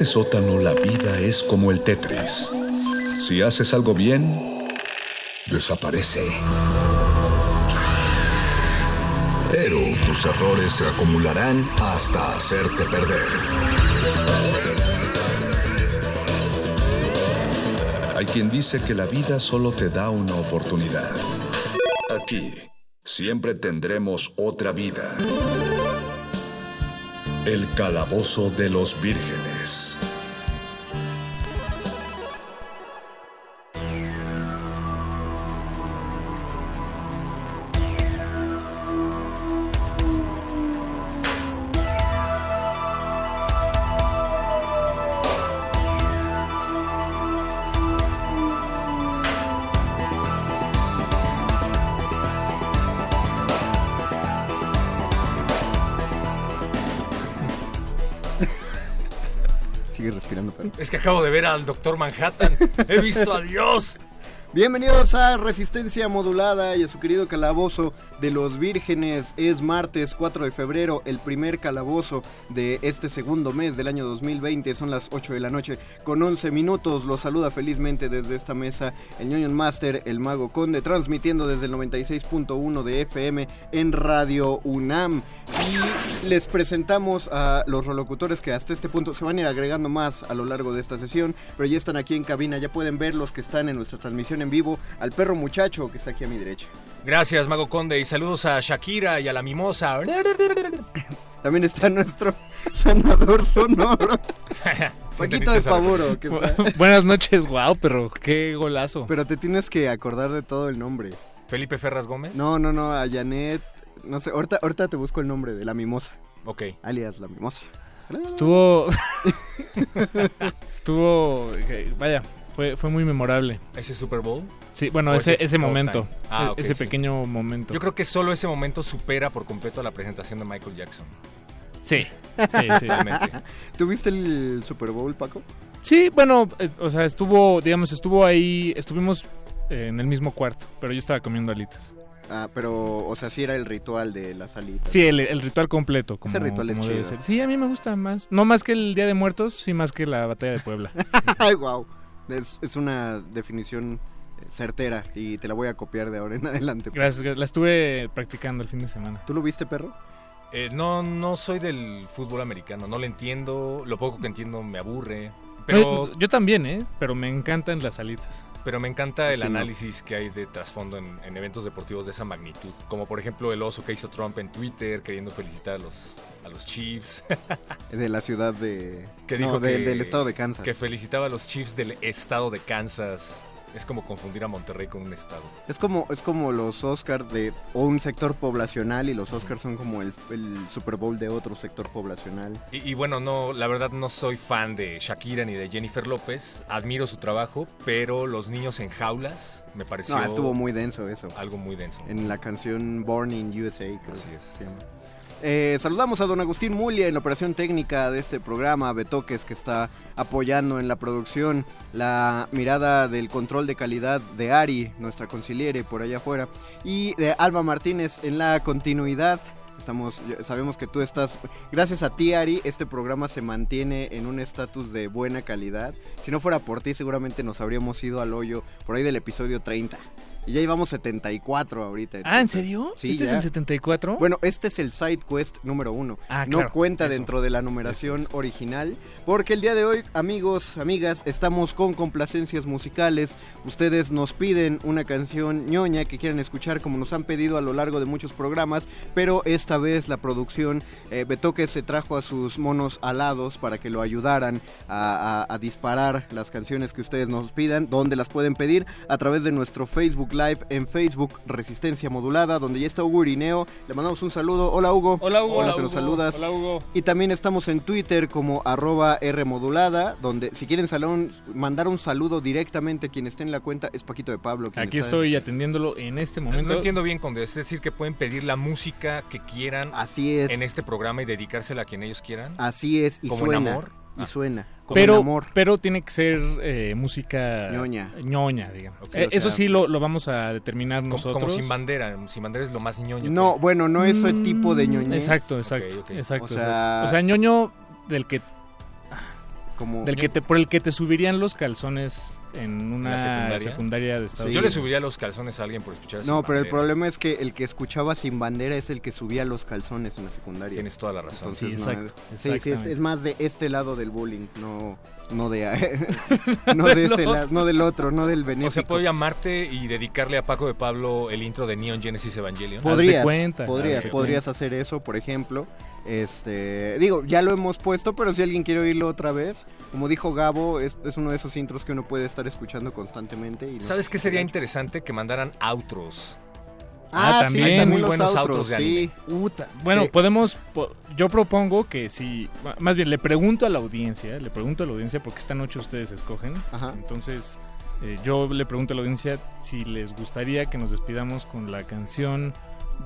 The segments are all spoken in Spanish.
Este sótano la vida es como el Tetris. Si haces algo bien, desaparece. Pero tus errores se acumularán hasta hacerte perder. Hay quien dice que la vida solo te da una oportunidad. Aquí, siempre tendremos otra vida. El calabozo de los vírgenes. Acabo de ver al Doctor Manhattan. He visto a Dios. Bienvenidos a Resistencia Modulada y a su querido calabozo de los vírgenes. Es martes 4 de febrero, el primer calabozo de este segundo mes del año 2020. Son las 8 de la noche con 11 minutos. Los saluda felizmente desde esta mesa el ñoño Master, el Mago Conde, transmitiendo desde el 96.1 de FM en Radio UNAM. Y les presentamos a los rolocutores que hasta este punto se van a ir agregando más a lo largo de esta sesión, pero ya están aquí en cabina, ya pueden ver los que están en nuestra transmisión en vivo, al perro muchacho que está aquí a mi derecha. Gracias, Mago Conde, y saludos a Shakira y a la mimosa. También está nuestro sanador sonoro, Paquito de Pavoro. que está- Buenas noches, wow, pero qué golazo. Pero te tienes que acordar de todo el nombre. Felipe Ferras Gómez. No, no, no, a Janet, no sé, ahorita, ahorita te busco el nombre de la mimosa, Ok. alias la mimosa. Estuvo. Estuvo. eh, Vaya, fue, fue muy memorable. ¿Ese Super Bowl? Sí, bueno, ese, ese momento. Ah, e- ok, ese sí. pequeño momento. Yo creo que solo ese momento supera por completo la presentación de Michael Jackson. Sí, sí, sí. ¿Tuviste el Super Bowl, Paco? Sí, bueno, eh, o sea, estuvo, digamos, estuvo ahí. Estuvimos eh, en el mismo cuarto, pero yo estaba comiendo alitas. Ah, pero, o sea, sí era el ritual de la salita. Sí, el, el ritual completo. Como, Ese ritual es debe chido. ser. Sí, a mí me gusta más. No más que el Día de Muertos, sí más que la Batalla de Puebla. Ay, wow. Es, es una definición eh, certera y te la voy a copiar de ahora en adelante. Gracias, gracias. la estuve practicando el fin de semana. ¿Tú lo viste, perro? Eh, no, no soy del fútbol americano. No lo entiendo. Lo poco que entiendo me aburre. Pero, No, yo también, ¿eh? Pero me encantan las alitas. pero me encanta el análisis que hay de trasfondo en, en eventos deportivos de esa magnitud. Como por ejemplo el oso que hizo Trump en Twitter queriendo felicitar a los, a los Chiefs. De la ciudad de... Que no, dijo de- que- del estado de Kansas. que felicitaba a los Chiefs del estado de Kansas. Es como confundir a Monterrey con un estado. Es como, es como los Oscars de o un sector poblacional y los Oscars son como el, el Super Bowl de otro sector poblacional. Y, y bueno, no, la verdad no soy fan de Shakira ni de Jennifer López. Admiro su trabajo, pero los niños en jaulas me pareció No, estuvo muy denso eso. algo muy denso. En la canción Born in USA, creo Así que es. se llama. Eh, saludamos a don Agustín Mulia en la operación técnica de este programa, Betoques que está apoyando en la producción, la mirada del control de calidad de Ari, nuestra conciliere por allá afuera, y de Alba Martínez en la continuidad. Estamos, sabemos que tú estás, gracias a ti Ari, este programa se mantiene en un estatus de buena calidad. Si no fuera por ti seguramente nos habríamos ido al hoyo por ahí del episodio 30. Y ya íbamos 74 ahorita. Ah, ¿en serio? Sí, ¿Este es ya. el 74? Bueno, este es el side quest número uno. Ah, no claro, cuenta eso. dentro de la numeración Eso original. Porque el día de hoy, amigos, amigas, estamos con complacencias musicales. Ustedes nos piden una canción ñoña que quieren escuchar como nos han pedido a lo largo de muchos programas. Pero esta vez la producción eh, Betoque se trajo a sus monos alados para que lo ayudaran a, a- a disparar las canciones que ustedes nos pidan. Donde las pueden pedir a través de nuestro Facebook Live en Facebook Resistencia Modulada. Donde ya está Hugo Irineo. Le mandamos un saludo. Hola Hugo. Hola, Hugo. Hola, Hola, que nos Hugo. saludas. Hola, Hugo. Y también estamos en Twitter como arroba Rmodulada, donde si quieren salón, mandar un saludo directamente a quien esté en la cuenta, es Paquito de Pablo. Aquí estoy atendiéndolo en este momento. No entiendo bien con es decir que pueden pedir la música que quieran Así es, en este programa y dedicársela a quien ellos quieran. así es, y como en suena. amor. Y Ah. suena. Como pero, amor. pero tiene que ser eh, música Ñoña. ñoña, digamos. Eh, o eso sí lo, lo vamos a determinar Como, nosotros. como sin bandera. Sin bandera es lo más ñoño. No, que- bueno, no ese tipo de Mm, ñoñez. Exacto, exacto. Exacto, O sea- exacto. O sea, ñoño del que como... Del que te, por el que te subirían los calzones en una ¿En la secundaria? secundaria? de Estados Sí. Yo le subiría los calzones a alguien por escuchar No, Sin pero el problema es que el que escuchaba sin bandera es el que subía los calzones en la secundaria. Tienes toda la razón. Entonces, Sí, no, exacto, es- sí, sí, es, más de este lado del bullying, no, no de, no de ese lado, no del otro, no del O benéfico. sea, puedo llamarte y dedicarle a Paco de Pablo el intro de Neon Genesis Evangelion. Pod- Podrías, cuenta, podrías, podrías hacer eso, por ejemplo. Este, digo, ya lo hemos puesto, pero si alguien quiere oírlo otra vez, como dijo Gabo, es, es uno de esos intros que uno puede estar escuchando constantemente. Y no ¿Sabes qué sería interesante? Que mandaran outros. Ah, Ah, sí, también. también Muy buenos outros, autos de sí. Bueno, Eh, podemos. po- yo propongo que si. Más bien, le pregunto a la audiencia. Le pregunto a la audiencia porque esta noche ustedes escogen. Ajá. Entonces, eh, yo le pregunto a la audiencia si les gustaría que nos despidamos con la canción.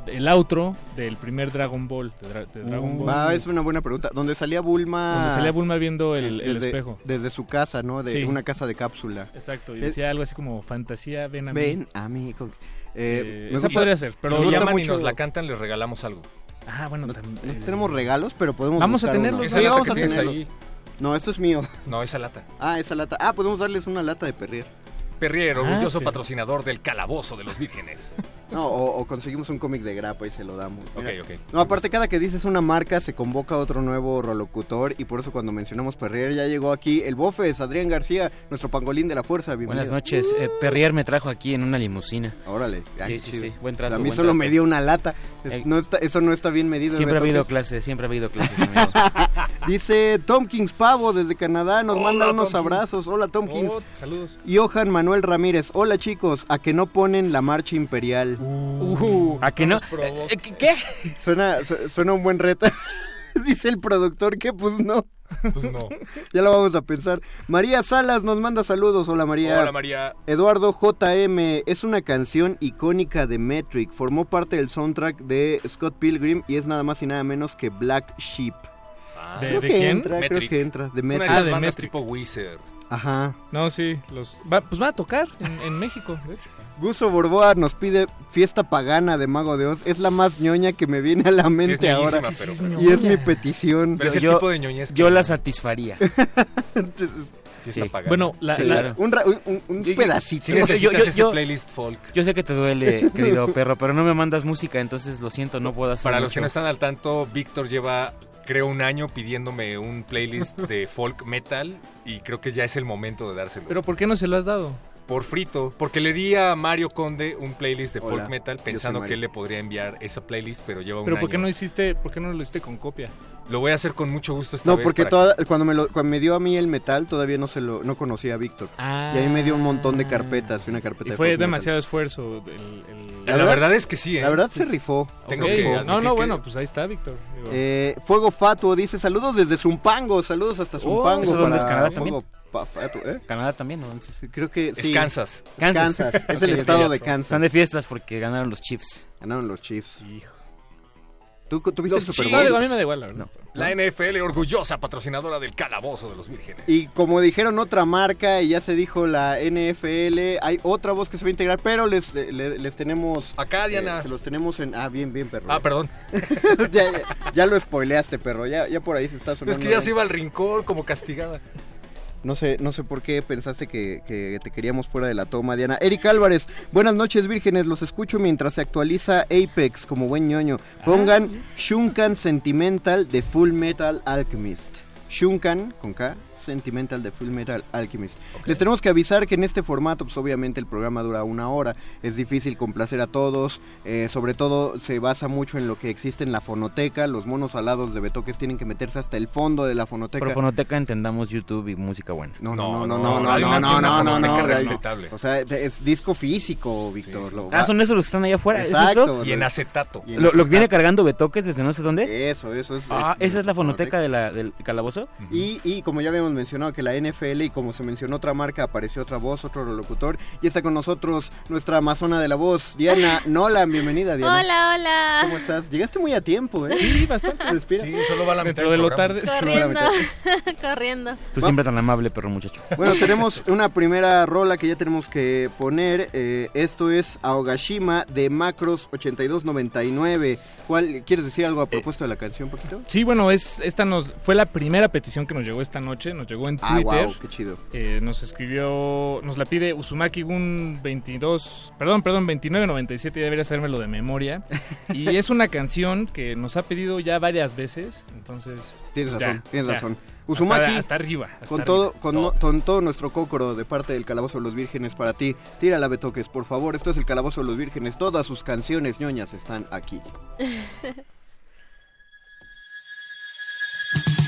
El outro del primer Dragon Ball. De, Dra- de Dragon Ball. Va, es una buena pregunta. Donde salía Bulma. Donde salía Bulma viendo el, espejo. Desde su casa, ¿no? De Sí. una casa de cápsula. Exacto. Y Es- decía algo así como fantasía, ven a mí. Ven a mí. con- Eh, Eh, esa gusta- podría ser, pero si llaman y nos la cantan, les regalamos algo. Ah, bueno, No, también. no eh, tenemos regalos, pero podemos Vamos a tenerlos. Esa Sí, vamos que a tenerlo. ahí. No, esto es mío. No, esa lata. Ah, esa lata. Ah, podemos darles una lata de perrier. Perrier, Ah, orgulloso pero- patrocinador del calabozo de los vírgenes. No, o, o conseguimos un cómic de grapa y se lo damos. Ok, Mira. ok. No, aparte cada que dices una marca se convoca otro nuevo rolocutor y por eso cuando mencionamos Perrier ya llegó aquí el Bofes, Adrián García, nuestro pangolín de la fuerza. Bienvenido. Buenas noches. Eh, Perrier me trajo aquí en una limusina. Órale. Sí, sí, sí. Buen trato. A mí solo trato. me dio una lata. Es- Eh, no está, eso no está bien medido. Siempre ha habido ¿qué clases, siempre ha habido clases. amigo. Dice Tomkins Pavo desde Canadá, nos Hola, manda unos Tomkins. abrazos. Hola Tomkins. oh, saludos. Y Johan Manuel Ramírez, hola chicos, a que no ponen la marcha imperial. Uh, ¿A que no? Eh, ¿Qué? Suena, su- suena un buen reto. Dice el productor que pues no, Pues no. ya lo vamos a pensar. María Salas nos manda saludos, hola María. Hola, María. Eduardo JM es una canción icónica de Metric, formó parte del soundtrack de Scott Pilgrim y es nada más y nada menos que Black Sheep. Ah, ¿De- Creo de que quién? entra, creo que entra, de es una de Metric. Ah, de Metric. tipo Wizard. Ajá. No, sí, los va- pues van a tocar en, en México, de hecho. Guso Borboa nos pide fiesta pagana de Mago de Oz. Es la más ñoña que me viene a la Sí, es mente ahora. ñoñísima, pero, pero- Y es mi petición. pero es el Yo- tipo de ñoñez que Yo la satisfaría. fiesta sí. pagana. Bueno, la, Sí, la- claro. Un, Yo- pedacito. Yo- yo- ese yo- playlist folk. Yo sé que te duele, querido perro, pero no me mandas música, entonces lo siento, no puedo hacer Para los que no están al tanto, Víctor lleva, creo, un año pidiéndome un playlist de folk metal y creo que ya es el momento de dárselo. pero ¿por qué no se lo has dado? Por frito, porque le di a Mario Conde un playlist de Hola, folk metal pensando que él le podría enviar esa playlist, pero lleva un Pero año. ¿por qué no hiciste, por qué no lo hiciste con copia? Lo voy a hacer con mucho gusto esta No, vez. porque para toda- cuando, me lo- cuando me dio a mí el metal todavía no se lo no conocía a Víctor. Ah. Y ahí me dio un montón de carpetas y una carpeta Y de fue folk metal. demasiado esfuerzo. el- La, La verdad, verdad- es que sí, ¿eh? La verdad se rifó. Tengo que No, no, que- bueno, pues ahí está, Víctor. Eh, Fuego Fatuo dice saludos desde Zumpango, saludos hasta Zumpango. ¿eso dónde para Canadá también? ¿Eh? Canadá también, ¿no? Creo que Es sí. Kansas. Kansas. Kansas, es el estado de Kansas. Están de fiestas porque ganaron los Chiefs. Ganaron los Chiefs. hijo. ¿Tú, tú viste Los el Super Bowl? a mí me da igual, la verdad. No. La NFL, orgullosa patrocinadora del calabozo de los vírgenes. Y como dijeron otra marca y ya se dijo la NFL, hay otra voz que se va a integrar, pero les, eh, le- les tenemos... Acá, Diana. eh, se los tenemos en... Ah, bien, bien, perro. Ah, perdón. ya, ya- ya lo spoileaste, perro. Ya, ya por ahí se está sonando. Es que ya se iba al rincón como castigada. No sé, no sé por qué pensaste que, que te queríamos fuera de la toma, Diana. Eric Álvarez, buenas noches, vírgenes. Los escucho mientras se actualiza Apex como buen ñoño. Pongan Shunkan Sentimental de Full Metal Alchemist. Shunkan, con K, Sentimental de Full Metal Alchemist. Les tenemos que avisar que en este formato, pues obviamente el programa dura una hora. Es difícil complacer a todos. eh, sobre todo se basa mucho en lo que existe en la fonoteca. Los monos alados de Betoques tienen que meterse hasta el fondo de la fonoteca. Por fonoteca entendamos YouTube y música buena. No, no, no, no, no, no, no, no, no, fonoteca no, respetable. O sea, es disco físico, Víctor. sí. lo Ah, son esos los que están allá afuera. ¿Es Exacto. eso? Y en acetato. Y en Lo, lo que viene acetato. cargando Betoques desde no sé dónde. Eso, eso es. Ah, esa es la fonoteca de la, del calabozo. Y, y como ya habíamos mencionado que la NFL y como se mencionó otra marca, apareció otra voz, otro locutor. Y está con nosotros nuestra amazona de la voz, Diana Nolan. Bienvenida, Diana. Hola, hola. ¿Cómo estás? Llegaste muy a tiempo, ¿eh? Sí, bastante. Respira. Sí, solo va a la mitad Dentro de lo tarde. Corriendo, corriendo. Tú siempre tan amable, perro muchacho. Bueno, tenemos una primera rola que ya tenemos que poner. eh, esto es Aogashima de Macros 8299. ¿Cuál, ¿Quieres decir algo a propósito de la canción, poquito? Sí, bueno, es esta nos fue la primera petición que nos llegó esta noche, nos llegó en Ah, Twitter. wow, qué chido. Eh, nos escribió, nos la pide Uzumaki Gun 22, perdón, perdón, 2997, ya debería sabérmelo de memoria. Y es una canción que nos ha pedido ya varias veces, entonces... Tienes ya, razón, tienes ya. razón. Uzumaki, Hasta, hasta arriba. hasta con arriba. todo, con, no- con todo nuestro cócoro de parte del Calabozo de los Vírgenes para ti. Tírala, Betoques, por favor. Esto es el Calabozo de los Vírgenes. Todas sus canciones ñoñas están aquí.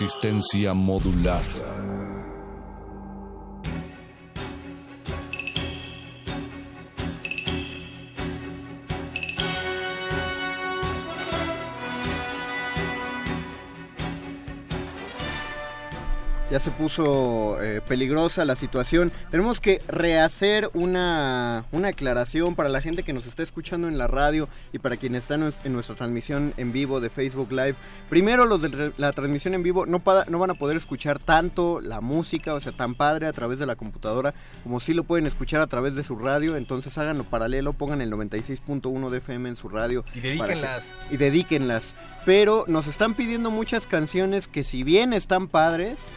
Resistencia modulada. Ya se puso eh, peligrosa la situación. Tenemos que rehacer una, una aclaración para la gente que nos está escuchando en la radio y para quienes están en, nuestra transmisión en vivo de Facebook Live. Primero, los de la transmisión en vivo no, van a poder escuchar tanto la música, o sea, tan padre a través de la computadora, como si lo pueden escuchar a través de su radio. Entonces háganlo paralelo, pongan el 96.1 de FM en su radio. Y que- dedíquenlas. y dedíquenlas. Pero nos están pidiendo muchas canciones que si bien están padres,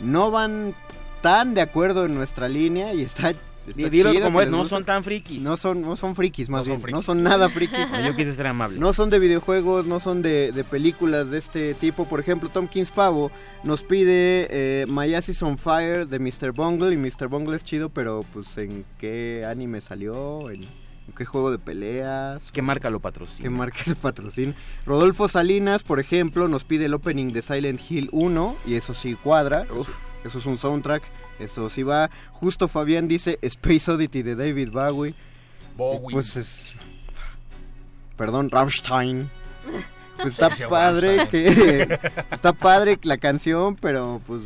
no van tan de acuerdo en nuestra línea y está... Dilo como es, no son tan frikis. No son, no son frikis, más No son bien. frikis. No son nada frikis. Yo quise ser amable. No son de videojuegos, no son de, de películas de este tipo. Por ejemplo, Tom Kings Pavo nos pide eh, My Ass is on Fire de Mr. Bungle. Y Mr. Bungle es chido, pero pues en qué anime salió, en qué juego de peleas. ¿Qué marca lo patrocina? ¿Qué marca el patrocina? Rodolfo Salinas, por ejemplo, nos pide el opening de Silent Hill 1. Y eso sí cuadra. Eso, eso es un soundtrack. Eso sí va. Justo Fabián dice Space Oddity de David Bowie. Bowie. Pues es. Perdón, Rammstein. Pues está padre Rammstein. que. Está padre la canción, pero pues.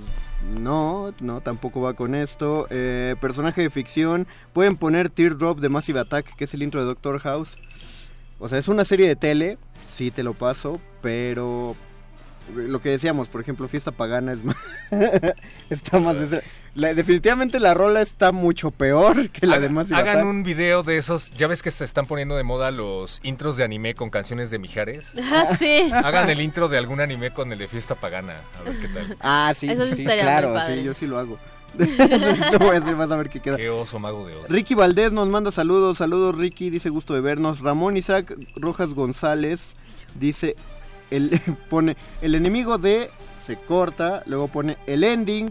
No, no, tampoco va con esto. Eh, personaje de ficción. Pueden poner Teardrop de Massive Attack, que es el intro de Doctor House. O sea, es una serie de tele. Sí, te lo paso, pero. Lo que decíamos, por ejemplo, Fiesta Pagana es más. está más. de- la- definitivamente la rola está mucho peor que la de Hagan- Massive Hagan Attack. un video de esos. Ya ves que se están poniendo de moda los intros de anime con canciones de Mijares. Ah, sí. Hagan el intro de algún anime con el de Fiesta Pagana. A ver qué tal. Ah, sí, Eso sí claro, sí, yo sí lo hago. lo voy a hacer, vas a ver qué queda. Qué oso mago de oso. Ricky Valdés nos manda saludos, saludos Ricky, dice gusto de vernos. Ramón Isaac Rojas González dice, el, pone, el enemigo de, se corta, luego pone el ending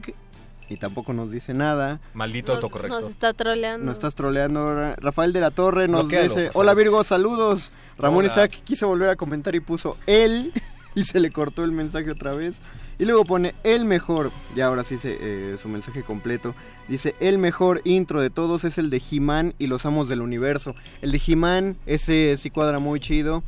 y tampoco nos dice nada. Maldito Nos, autocorrecto. nos está troleando. Nos estás troleando. Ra- Rafael de la Torre nos dice, hola Virgo, saludos. Ramón Hola. Isaac quiso volver a comentar y puso él y se le cortó el mensaje otra vez. Y luego pone el mejor, y ahora sí se, eh, su mensaje completo. Dice, el mejor intro de todos es el de He-Man y los amos del universo. El de He-Man, ese sí cuadra muy chido.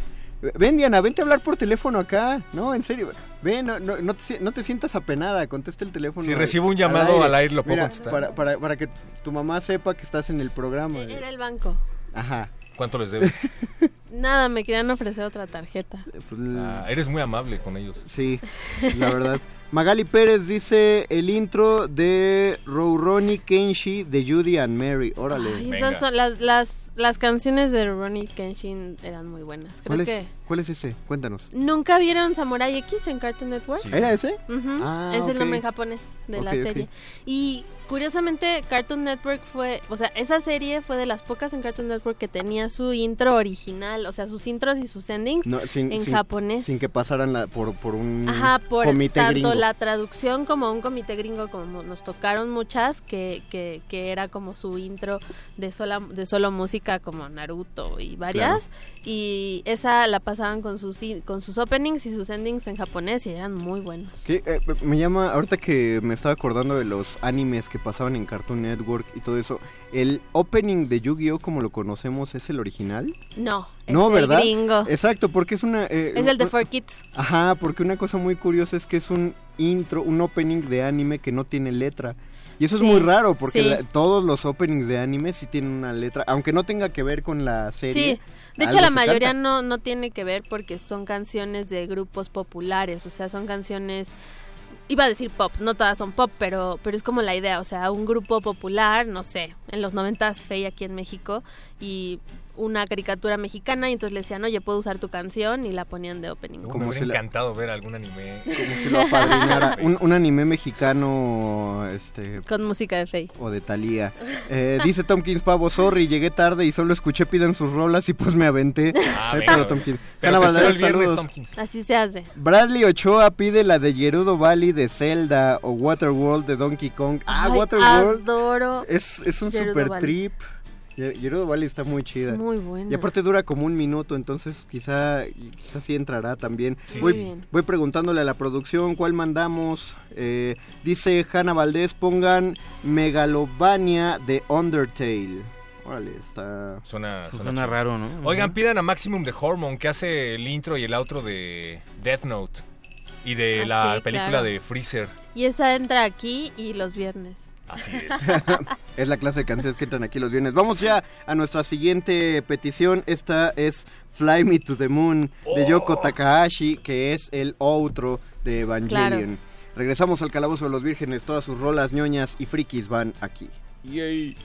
Ven Diana, vente a hablar por teléfono acá. No, en serio. Ven, no, no, no te, no te sientas apenada, contesta el teléfono. Si recibo un llamado al aire, lo puedo Mira, contestar. Para, para, para que tu mamá sepa que estás en el programa. Eh, Era el banco. Ajá. ¿Cuánto les debes? Nada, me querían ofrecer otra tarjeta. Pues, Ah, eres muy amable con ellos. Sí, la verdad. Magali Pérez dice el intro de Rouroni Kenshi de Judy and Mary. Órale. Ay, esas son las, las, las canciones de Ronnie Kenshin eran muy buenas. Creo ¿Cuál es, que. ¿Cuál es ese? Cuéntanos. ¿Nunca vieron Samurai X en Cartoon Network? Sí. ¿Era ese? Ujú, Ah, es el ok. nombre en japonés de la Ok, ok. serie. Y curiosamente Cartoon Network fue, o sea, esa serie fue de las pocas en Cartoon Network que tenía su intro original, o sea, sus intros y sus endings No, sin, en sin- japonés. Sin que pasaran la- por, por un Ajá, por comité tanto gringo. la traducción como un comité gringo, como nos tocaron muchas, que, que, que era como su intro de, sola, de solo música como Naruto y varias. Y esa la pasaban con sus, con sus openings y sus endings en japonés y eran muy buenos. Que, eh, me llama, ahorita que me estaba acordando de los animes que pasaban en Cartoon Network y todo eso, ¿el opening de Yu-Gi-Oh como lo conocemos es el original? No, es no, el ¿verdad? gringo. Exacto, porque es una... eh, Es el de un- 4Kids. Ajá, porque una cosa muy curiosa es que es un intro, un opening de anime que no tiene letra. Y eso Sí, es muy raro, porque sí. la- todos los openings de anime sí tienen una letra, aunque no tenga que ver con la serie. Sí, de hecho la mayoría canta. no, no tiene que ver porque son canciones de grupos populares, o sea, son canciones, iba a decir pop, no todas son pop, pero, pero es como la idea, o sea, un grupo popular, no sé, en los noventas Fey aquí en México y una caricatura mexicana y entonces le decían, oye, puedo usar tu canción y la ponían de opening. Como me hubiera si la- encantado ver algún anime. Como si lo apadrinara. un, un anime mexicano, este... Con música de Fey. O de Thalía. Eh, dice Tomkins Pavo, sorry, llegué tarde y solo escuché pidan sus rolas y pues me aventé. Ah, Ay, venga, pero te el viernes. Tompkins. Así se hace. Bradley Ochoa pide la de Gerudo Valley de Zelda o Waterworld de Donkey Kong. Ah, Ay, Waterworld Adoro. es, es un Gerudo super Valley. trip. Y- Gerudo Valley está muy chida. Es muy buena. Y aparte dura como un minuto, entonces quizá, quizá sí entrará también. Sí, voy, sí. Voy preguntándole a la producción cuál mandamos. Eh, dice Hanna Valdés, pongan Megalovania de Undertale. Órale, está... Suena, Suena, raro, ¿no? Oigan, pidan a Maximum de Hormone, que hace el intro y el outro de Death Note. Y de Ah, la sí, película claro. de Freezer. Y esa entra aquí y los viernes. Así es. Es la clase de canciones que entran aquí los viernes. Vamos ya a nuestra siguiente petición. Esta es Fly Me to the Moon de Yoko Takahashi, que es el outro de Evangelion. Regresamos al Calabozo de los Vírgenes. Todas sus rolas ñoñas y frikis van aquí. Yay.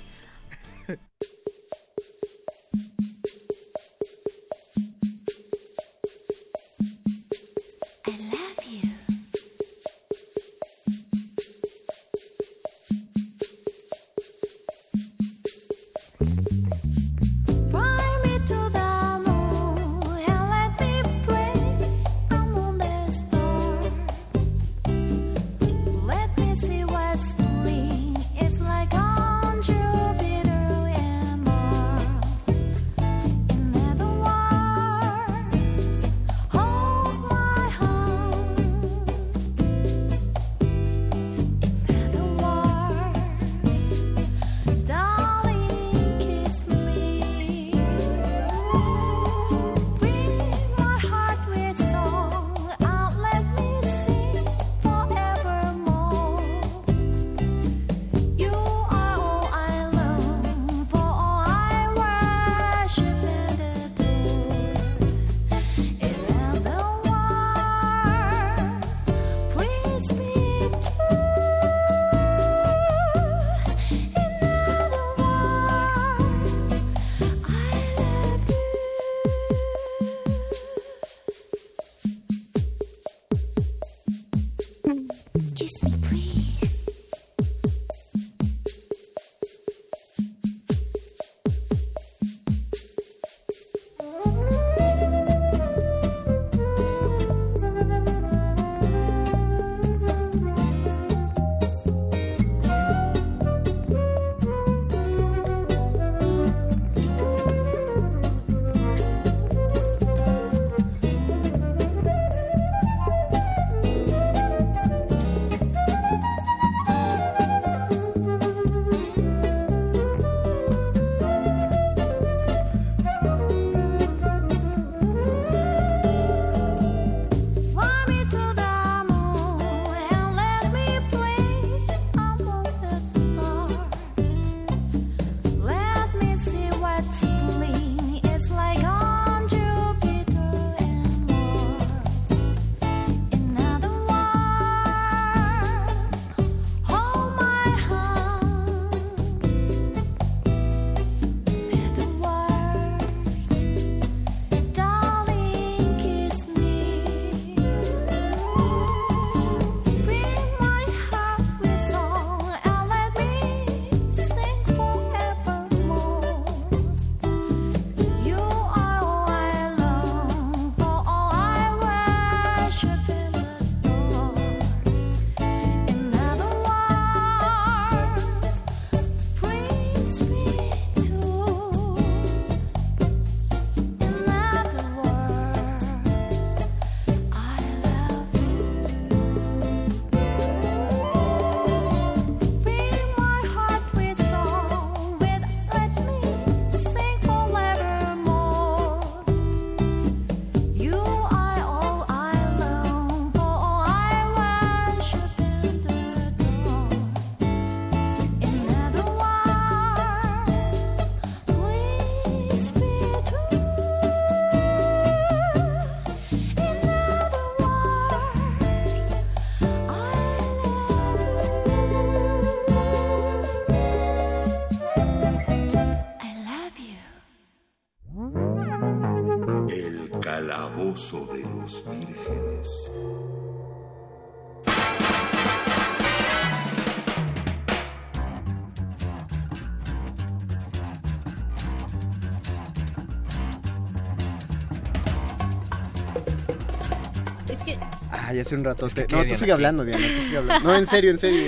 Hace un rato. Es que no, qué, tú sigue hablando, Diana. Tú sigue hablando. No, en serio, en serio.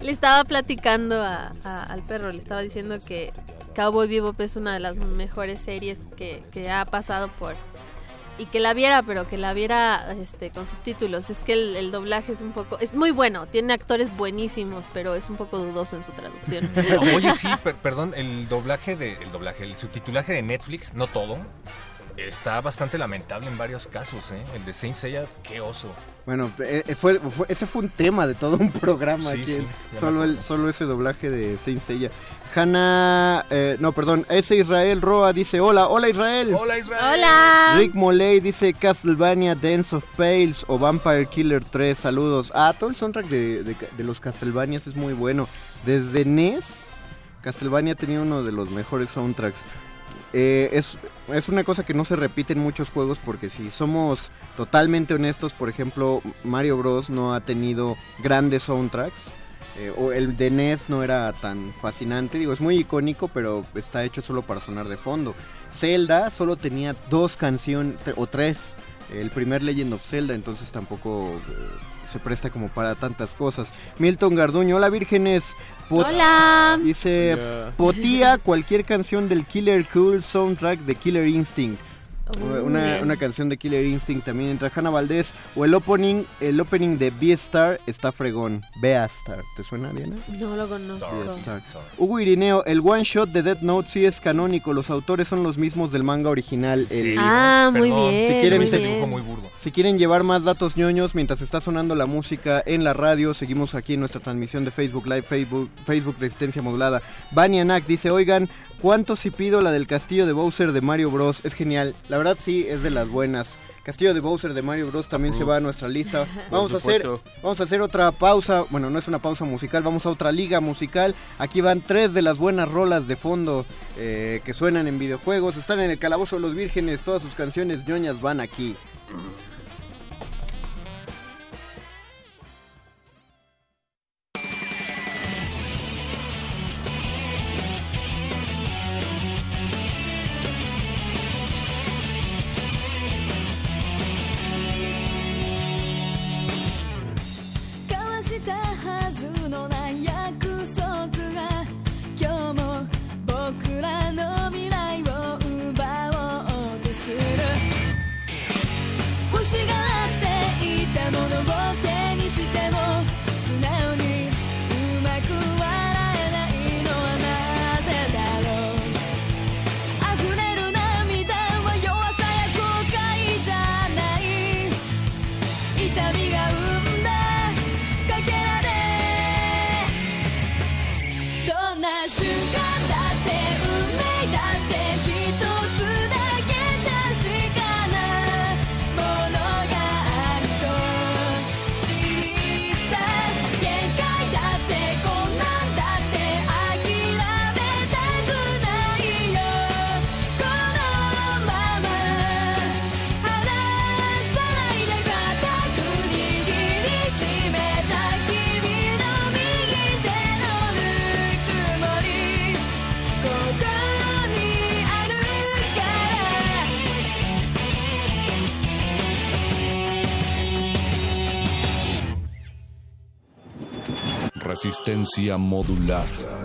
le estaba platicando a- a- al perro, le estaba diciendo que Cowboy Bebop es una de las mejores series que, que ha pasado por y que la viera, pero que la viera este con subtítulos. Es que el, el doblaje es un poco es muy bueno, tiene actores buenísimos, pero es un poco dudoso en su traducción. Oye, sí, per- perdón, el doblaje de el doblaje, el subtitulaje de Netflix, no todo, está bastante lamentable en varios casos, ¿eh? El de Saint Seiya, qué oso. Bueno, eh, eh, fue, fue- ese fue un tema de todo un programa Sí, aquí. sí, solo, el, solo ese doblaje de Saint Seiya. Hanna, eh, no, perdón, ese Israel Roa dice, hola, hola Israel. Hola Israel. Hola. Rick Moley dice Castlevania Dance of Pales o Vampire Killer 3, saludos. Ah, todo el soundtrack de, de- de los Castlevanias es muy bueno. Desde NES, Castlevania tenía uno de los mejores soundtracks. Eh, es, es una cosa que no se repite en muchos juegos porque si somos totalmente honestos, por ejemplo, Mario Bros. no ha tenido grandes soundtracks. eh, o el de NES no era tan fascinante. Digo, es muy icónico, pero está hecho solo para sonar de fondo. Zelda solo tenía dos canciones, o tres. El primer Legend of Zelda, entonces tampoco eh, se presta como para tantas cosas. Milton Garduño, hola vírgenes. Pot- Hola. Dice, potía cualquier canción del Killer Cool soundtrack de Killer Instinct. Una, una canción de Killer Instinct también entra. Hanna Valdés o el opening el opening de Beastar está fregón. Beastar ¿te suena Diana? No lo conozco. Hugo Irineo el one shot de Death Note sí es canónico. Los autores son los mismos del manga original el- Sí, Ah, muy bien, si quieren muy dibujo muy burdo. si quieren llevar más datos ñoños mientras está sonando la música en la radio, seguimos aquí en nuestra transmisión de Facebook Live, Facebook, Facebook Resistencia Modulada. Banianak dice, oigan, ¿cuánto si pido la del castillo de Bowser de Mario Bros? Es genial, la verdad sí, es de las buenas. Castillo de Bowser de Mario Bros también se va a nuestra lista. Vamos a hacer, vamos a hacer otra pausa. Bueno, no es una pausa musical, vamos a otra liga musical. Aquí van tres de las buenas rolas de fondo eh, que suenan en videojuegos. Están en el calabozo de los vírgenes, todas sus canciones ñoñas van aquí. 欲しがっていたものを Resistencia modulada.「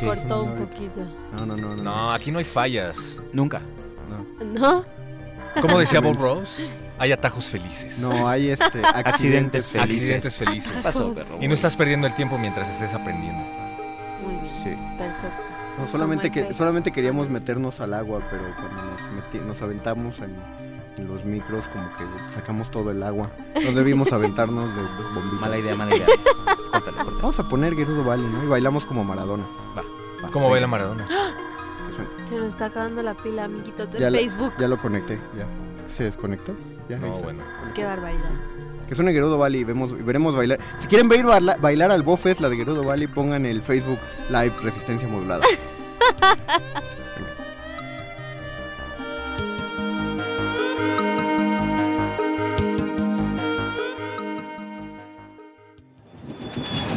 Sí, cortó no, un no. poquito. No, no, no. no. No, aquí no hay fallas. Nunca. ¿No? Como decía Bob Rose, hay atajos felices. No, hay este, accidentes felices. Accidentes felices. ¿Qué pasó, perro? Y no estás perdiendo el tiempo mientras estés aprendiendo. Muy bien. Sí. Perfecto. No, solamente, que, solamente queríamos meternos al agua, pero cuando nos, meti- nos aventamos en, en los micros, como que sacamos todo el agua. No debimos aventarnos de bombitas. Mala idea, mala idea. Córtale, córtale. Vamos a poner Gerudo Valley, ¿no? Y bailamos como Maradona. ¿Cómo baila. Maradona? Suene. Se nos está acabando la pila, amiguitos de Ya, Facebook. ya lo conecté, ya. ¿Se desconectó? Ya, No, bueno. Qué barbaridad. Que suene Gerudo Valley y vemos, veremos bailar. Si quieren ver baila- bailar al Bofes, la de Gerudo Valley, pongan el Facebook Live Resistencia Modulada.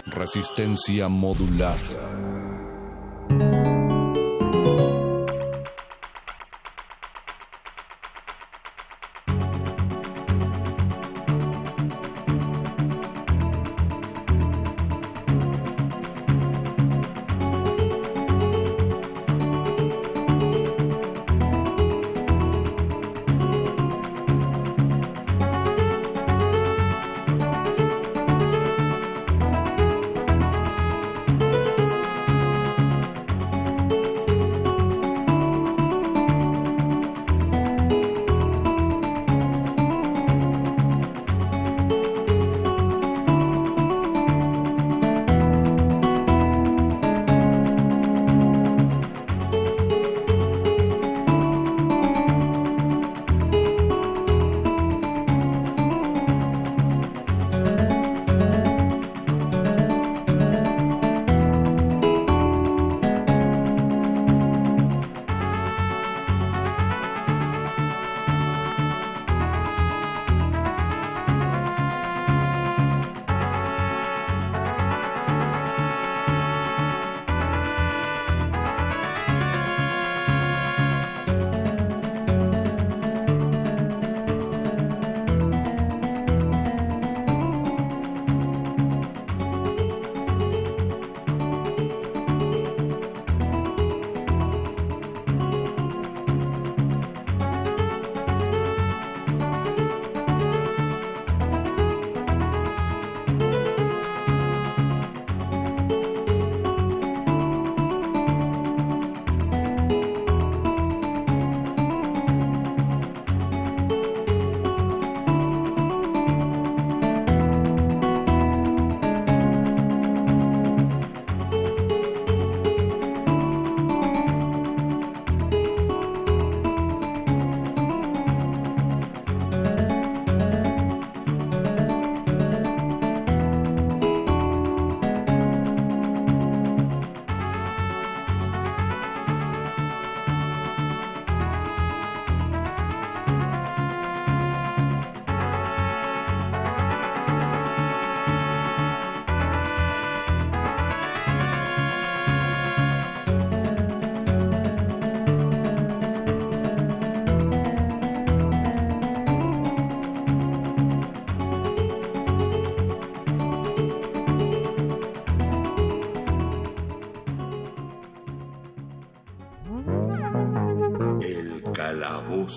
Resistencia modulada.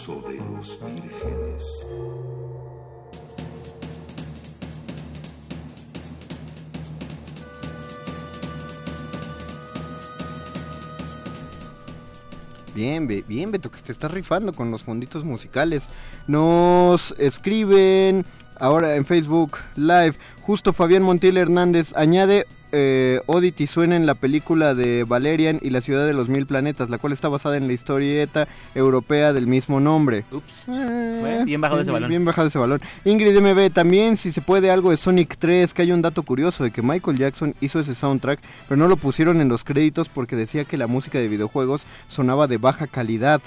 De los vírgenes. Bien, bien, Beto, que te estás rifando con los fonditos musicales. Nos escriben ahora en Facebook Live. Justo Fabián Montiel Hernández añade eh, Oddity suena en la película de Valerian y la ciudad de los mil planetas, la cual está basada en la historieta europea del mismo nombre. Ups. Eh, Bueno, bien bajado ese balón. Bien bajado ese balón. Ingrid MB, también si se puede algo de Sonic 3, que hay un dato curioso de que Michael Jackson hizo ese soundtrack, pero no lo pusieron en los créditos porque decía que la música de videojuegos sonaba de baja calidad.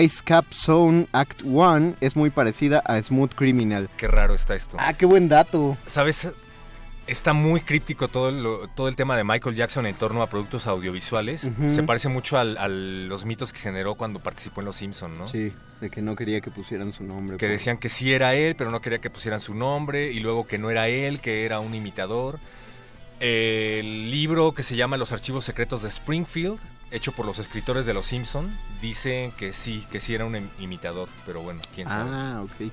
Ice Cap Zone Act 1 es muy parecida a Smooth Criminal. Qué raro está esto. Ah, qué buen dato. ¿Sabes? Está muy críptico todo el, todo el tema de Michael Jackson en torno a productos audiovisuales. Se parece mucho al- a los mitos que generó cuando participó en Los Simpson, ¿no? Sí, de que no quería que pusieran su nombre. Que por- decían que sí era él, pero no quería que pusieran su nombre, y luego que no era él, que era un imitador. El libro que se llama Los archivos secretos de Springfield, hecho por los escritores de Los Simpson, dicen que sí, que sí era un im- imitador, pero bueno, quién sabe. Ah, ok.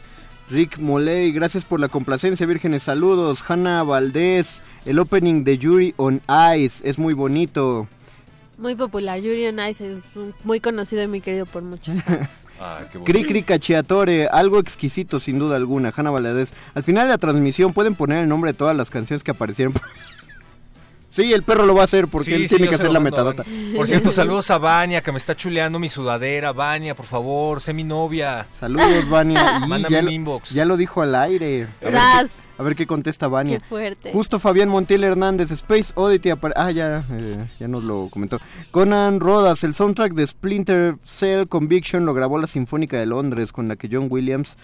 Rick Moley, gracias por la complacencia, vírgenes. Saludos. Hanna Valdés, el opening de Yuri on Ice es muy bonito. Muy popular. Yuri on Ice es muy conocido y muy querido por muchos fans. Ah, qué bonito. Cri Cri Cachiatore, algo exquisito sin duda alguna. Hanna Valdés. Al final de la transmisión pueden poner el nombre de todas las canciones que aparecieron. Sí, el perro lo va a hacer porque Sí, él sí, tiene que hacer la metadata. Por cierto, saludos a Vania, que me está chuleando mi sudadera. Vania, por favor, sé mi novia. Saludos, Vania. Mándame ya, un lo- inbox. ya lo dijo al aire. A ver, qué, a ver qué contesta Vania. Qué fuerte. Justo Fabián Montiel Hernández, Space Oddity. Ah, ya, eh, ya nos lo comentó. Conan Rodas, el soundtrack de Splinter Cell Conviction lo grabó la Sinfónica de Londres, con la que John Williams,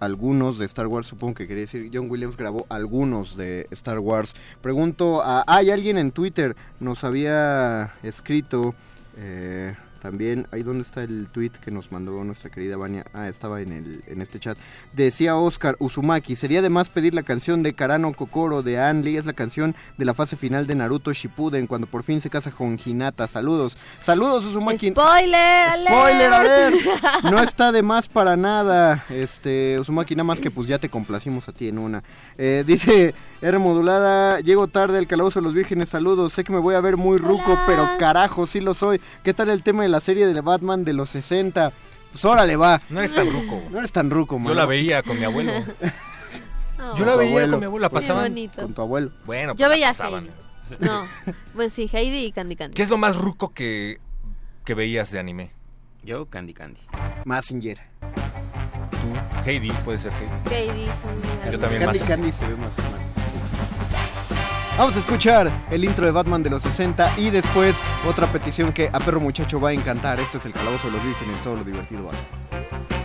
algunos de Star Wars, supongo que quería decir, John Williams grabó algunos de Star Wars. Pregunto a. Ah, hay alguien en Twitter, nos había escrito. eh, también, ahí donde está el tweet que nos mandó nuestra querida Vania. Ah, estaba en, el, en este chat. Decía Oscar Uzumaki, sería de más pedir la canción de Karano Kokoro de Lee. Es la canción de la fase final de Naruto Shippuden, cuando por fin se casa con Hinata. Saludos. Saludos Uzumaki. Spoiler, alert. Spoiler alert. No está de más para nada. Este, Uzumaki, nada más que pues ya te complacimos a ti en una. Eh, dice R modulada, llego tarde al calabozo de los vírgenes, saludos. Sé que me voy a ver muy ruco, pero carajo, sí lo soy. ¿Qué tal el tema de la serie de Batman de los 60? Pues órale va. No eres tan ruco. No eres tan ruco, Yo mano. la veía con mi abuelo. Oh, Yo la veía abuelo. con mi abuelo, la Qué pasaban. bonito. Con tu abuelo. Bueno, Yo pues la veía. Heidi. No. Pues sí, Heidi y Candy Candy. ¿Qué es lo más ruco que, que veías de anime? Yo, Candy Candy. Massinger. Heidi, puede ser Heidi. Heidi. Yo también Candy más. Candy se ve más mal. Vamos a escuchar el intro de Batman de los 60 y después otra petición que a Perro Muchacho va a encantar. Esto es el Calabozo de los Vírgenes, todo lo divertido va.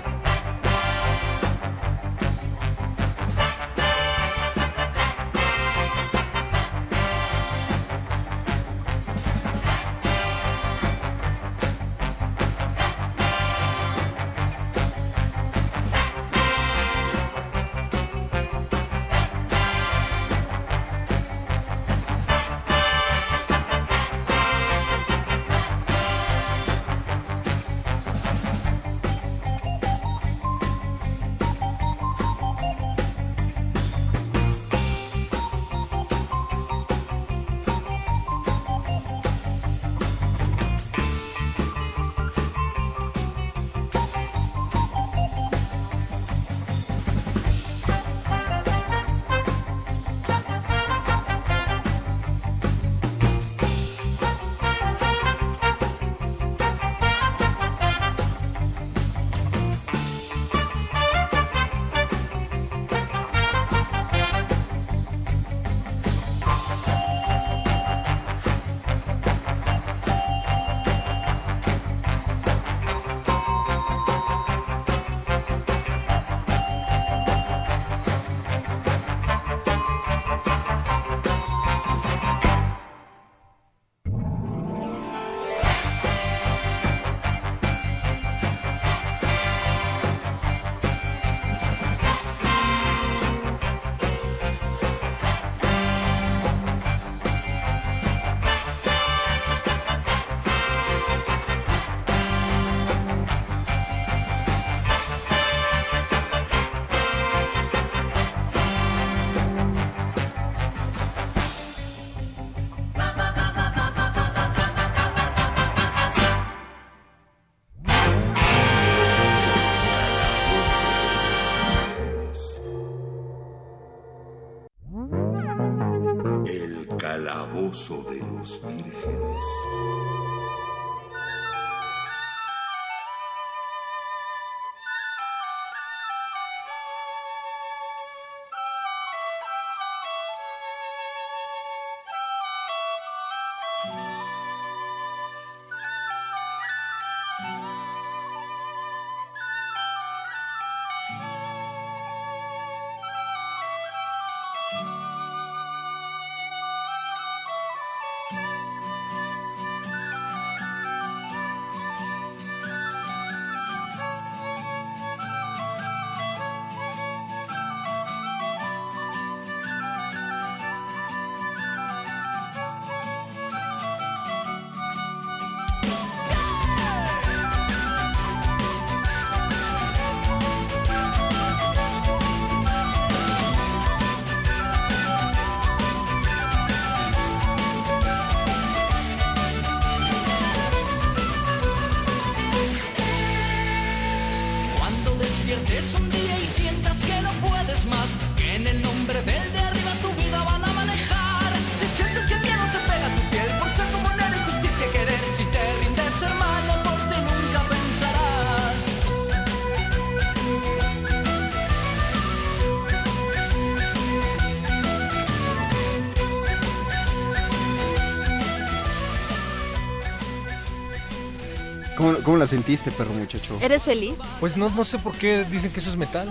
Sentiste, perro muchacho? ¿Eres feliz? Pues no, no sé por qué dicen que eso es metal.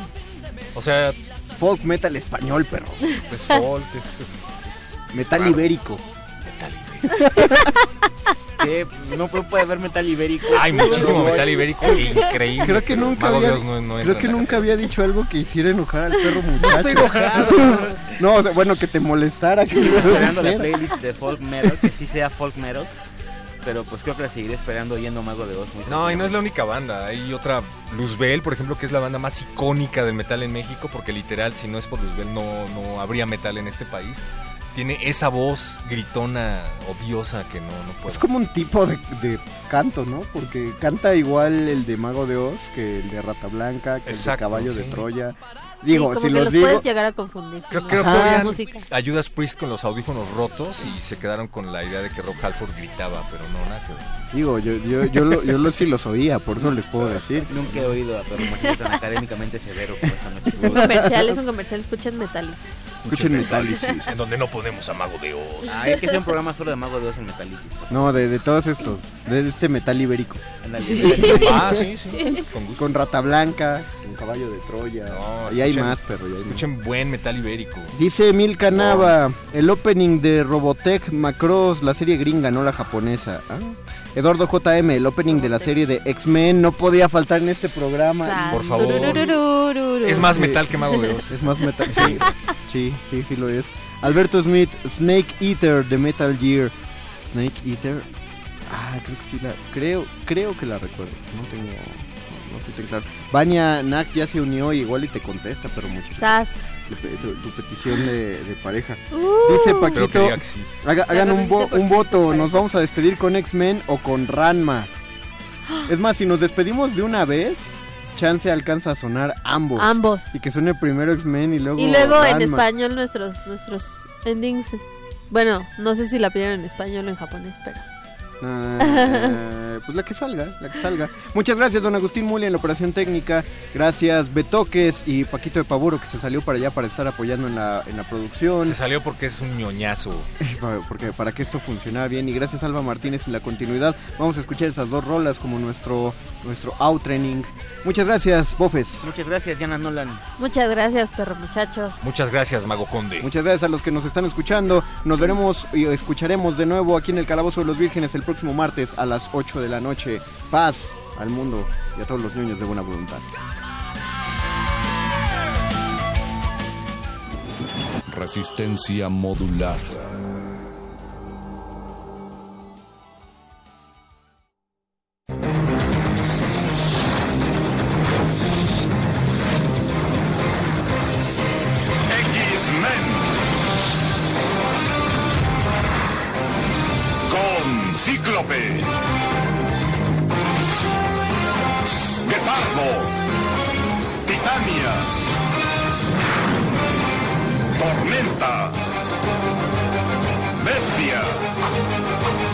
O sea, Folk metal español, perro. es folk, es... es- Metal ibérico. ¿Qué? No puede haber metal ibérico. Hay muchísimo metal ibérico increíble. Creo que nunca había, Dios no- no entra creo que en la nunca había dicho algo que hiciera enojar al perro muchacho. estoy enojado. no, o sea, bueno, que te molestara. Que Sigo lo esperando la playlist de folk metal, que sí sea folk metal. Pero pues creo que la seguiré esperando oyendo Mago de Oz. muy No, y no es la única banda. Hay otra, Luzbel, por ejemplo, que es la banda más icónica del metal en México, porque literal, si no es por Luzbel, no, no habría metal en este país. Tiene esa voz gritona, odiosa, que no, no puedo. Es como un tipo de, de canto, ¿no? Porque canta igual el de Mago de Oz que el de Rata Blanca, que Exacto, el de Caballo de sí. Troya. Sí, Digo, como si que los los digo... puedes llegar a confundir. Creo que la podían música. ayudas Priest con los audífonos rotos y se quedaron con la idea de que Rob Halford gritaba, pero no, nada que. Digo, yo, yo, yo, lo- yo lo- sí los oía, por eso les puedo decir. Nunca he oído a Perro Muchacho tan académicamente severo como esta noche. Es un comercial, es un comercial, escuchen Metallicis. Escuchen Metálisis. En donde no podemos a Mago de Oz. Ah, hay que hacer un programa solo de Mago de Oz en Metalicis. por No, de, de todos estos, de este metal ibérico. Ah, sí, sí. Con gusto. Con Rata Blanca, con Caballo de Troya. No, y hay escuchen- más, perro. hay más. Buen metal ibérico. Dice Milka Nava, el opening de Robotech Macross, la serie gringa, no la japonesa. Ah. Eduardo JM, el opening de la serie de X-Men no podía faltar en este programa. Por favor. Es más metal que Mago de Oz. Es más metal. Sí, sí, sí, sí lo es. Alberto Smith, Snake Eater de Metal Gear. Snake Eater. Ah, creo que sí la. Creo, creo que la recuerdo. No tengo. No, estoy tan claro. Vania Nak ya se unió y igual y te contesta, pero mucho. Sas. Tu, tu petición de, de pareja. Uh. Dice Paquito, sí. haga- hagan un, vo- un voto. ¿Nos vamos a despedir con X-Men o con Ranma? Es más, si nos despedimos de una vez, chance alcanza a sonar ambos. Ambos. Y que suene primero X-Men y luego. Y luego en español nuestros nuestros endings. Bueno, no sé si la pidieron en español o en japonés, pero. Ah, pues la que salga, la que salga. Muchas gracias, don Agustín Muli en la operación técnica. Gracias, Betoques y Paquito de Pavuro que se salió para allá para estar apoyando en la, en la producción. Se salió porque es un ñoñazo. Para- Porque para que esto funcionara bien. Y gracias, Alba Martínez, en la continuidad. Vamos a escuchar esas dos rolas como nuestro, nuestro out-training. Muchas gracias, Bofes. Muchas gracias, Diana Nolan. Muchas gracias, perro muchacho. Muchas gracias, Mago Conde. Muchas gracias a los que nos están escuchando. Nos veremos y escucharemos de nuevo aquí en el Calabozo de los Vírgenes el próximo martes a las 8 de la noche. Paz al mundo y a todos los niños de buena voluntad. Resistencia. Con Cíclope. Guepardo. Titania. Tormenta. Bestia.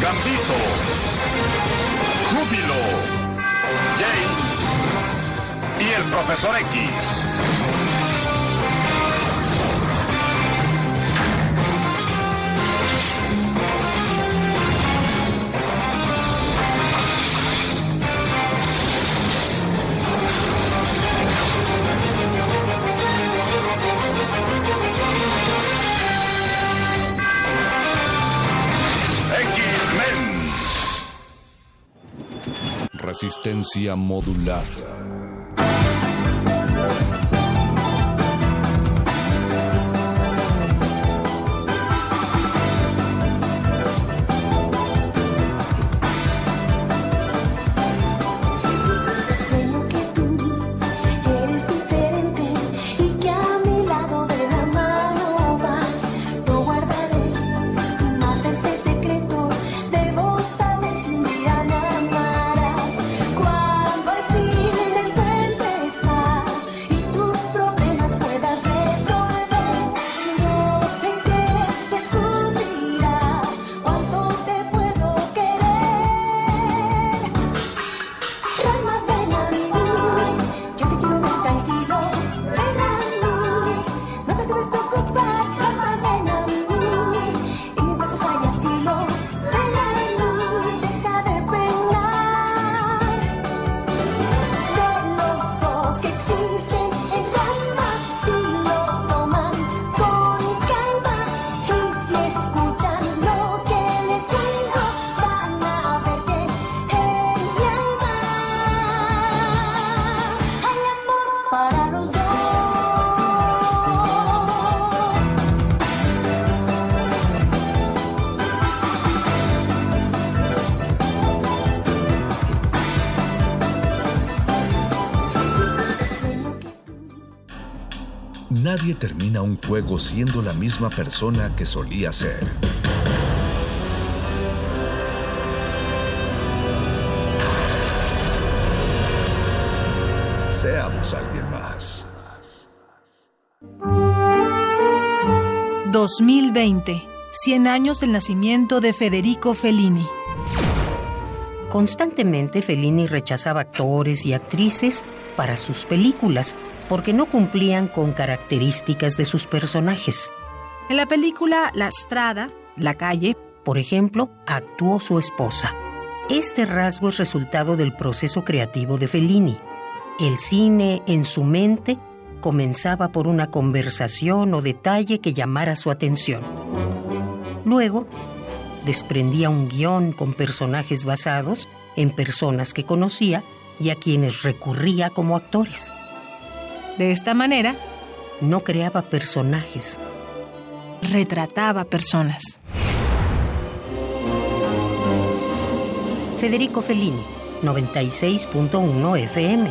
Gambito. Júbilo. James. Y el Profesor X. Resistencia modulada. Nadie termina un juego siendo la misma persona que solía ser. Seamos alguien más. 2020. 100 años del nacimiento de Federico Fellini. Constantemente Fellini rechazaba actores y actrices para sus películas porque no cumplían con características de sus personajes. En la película La Strada, La Calle, Por ejemplo, actuó su esposa. Este rasgo es resultado del proceso creativo de Fellini. El cine en su mente comenzaba por una conversación o detalle que llamara su atención. Luego, desprendía un guion con personajes basados en personas que conocía y a quienes recurría como actores. De esta manera, No creaba personajes, retrataba personas. Federico Fellini, 96.1 FM,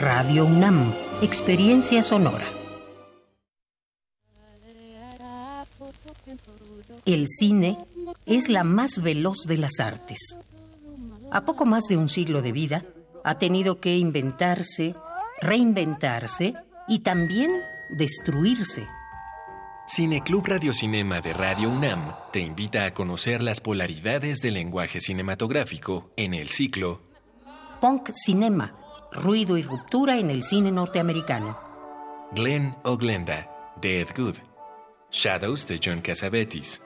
Radio UNAM, Experiencia Sonora. El cine es la más veloz de las artes. A poco más de un siglo de vida, ha tenido que inventarse, reinventarse y también destruirse. Cineclub Radiocinema de Radio UNAM te invita a conocer las polaridades del lenguaje cinematográfico en el ciclo Punk Cinema, ruido y ruptura en el cine norteamericano. Glenn o Glenda de Ed Good, Shadows de John Cassavetes,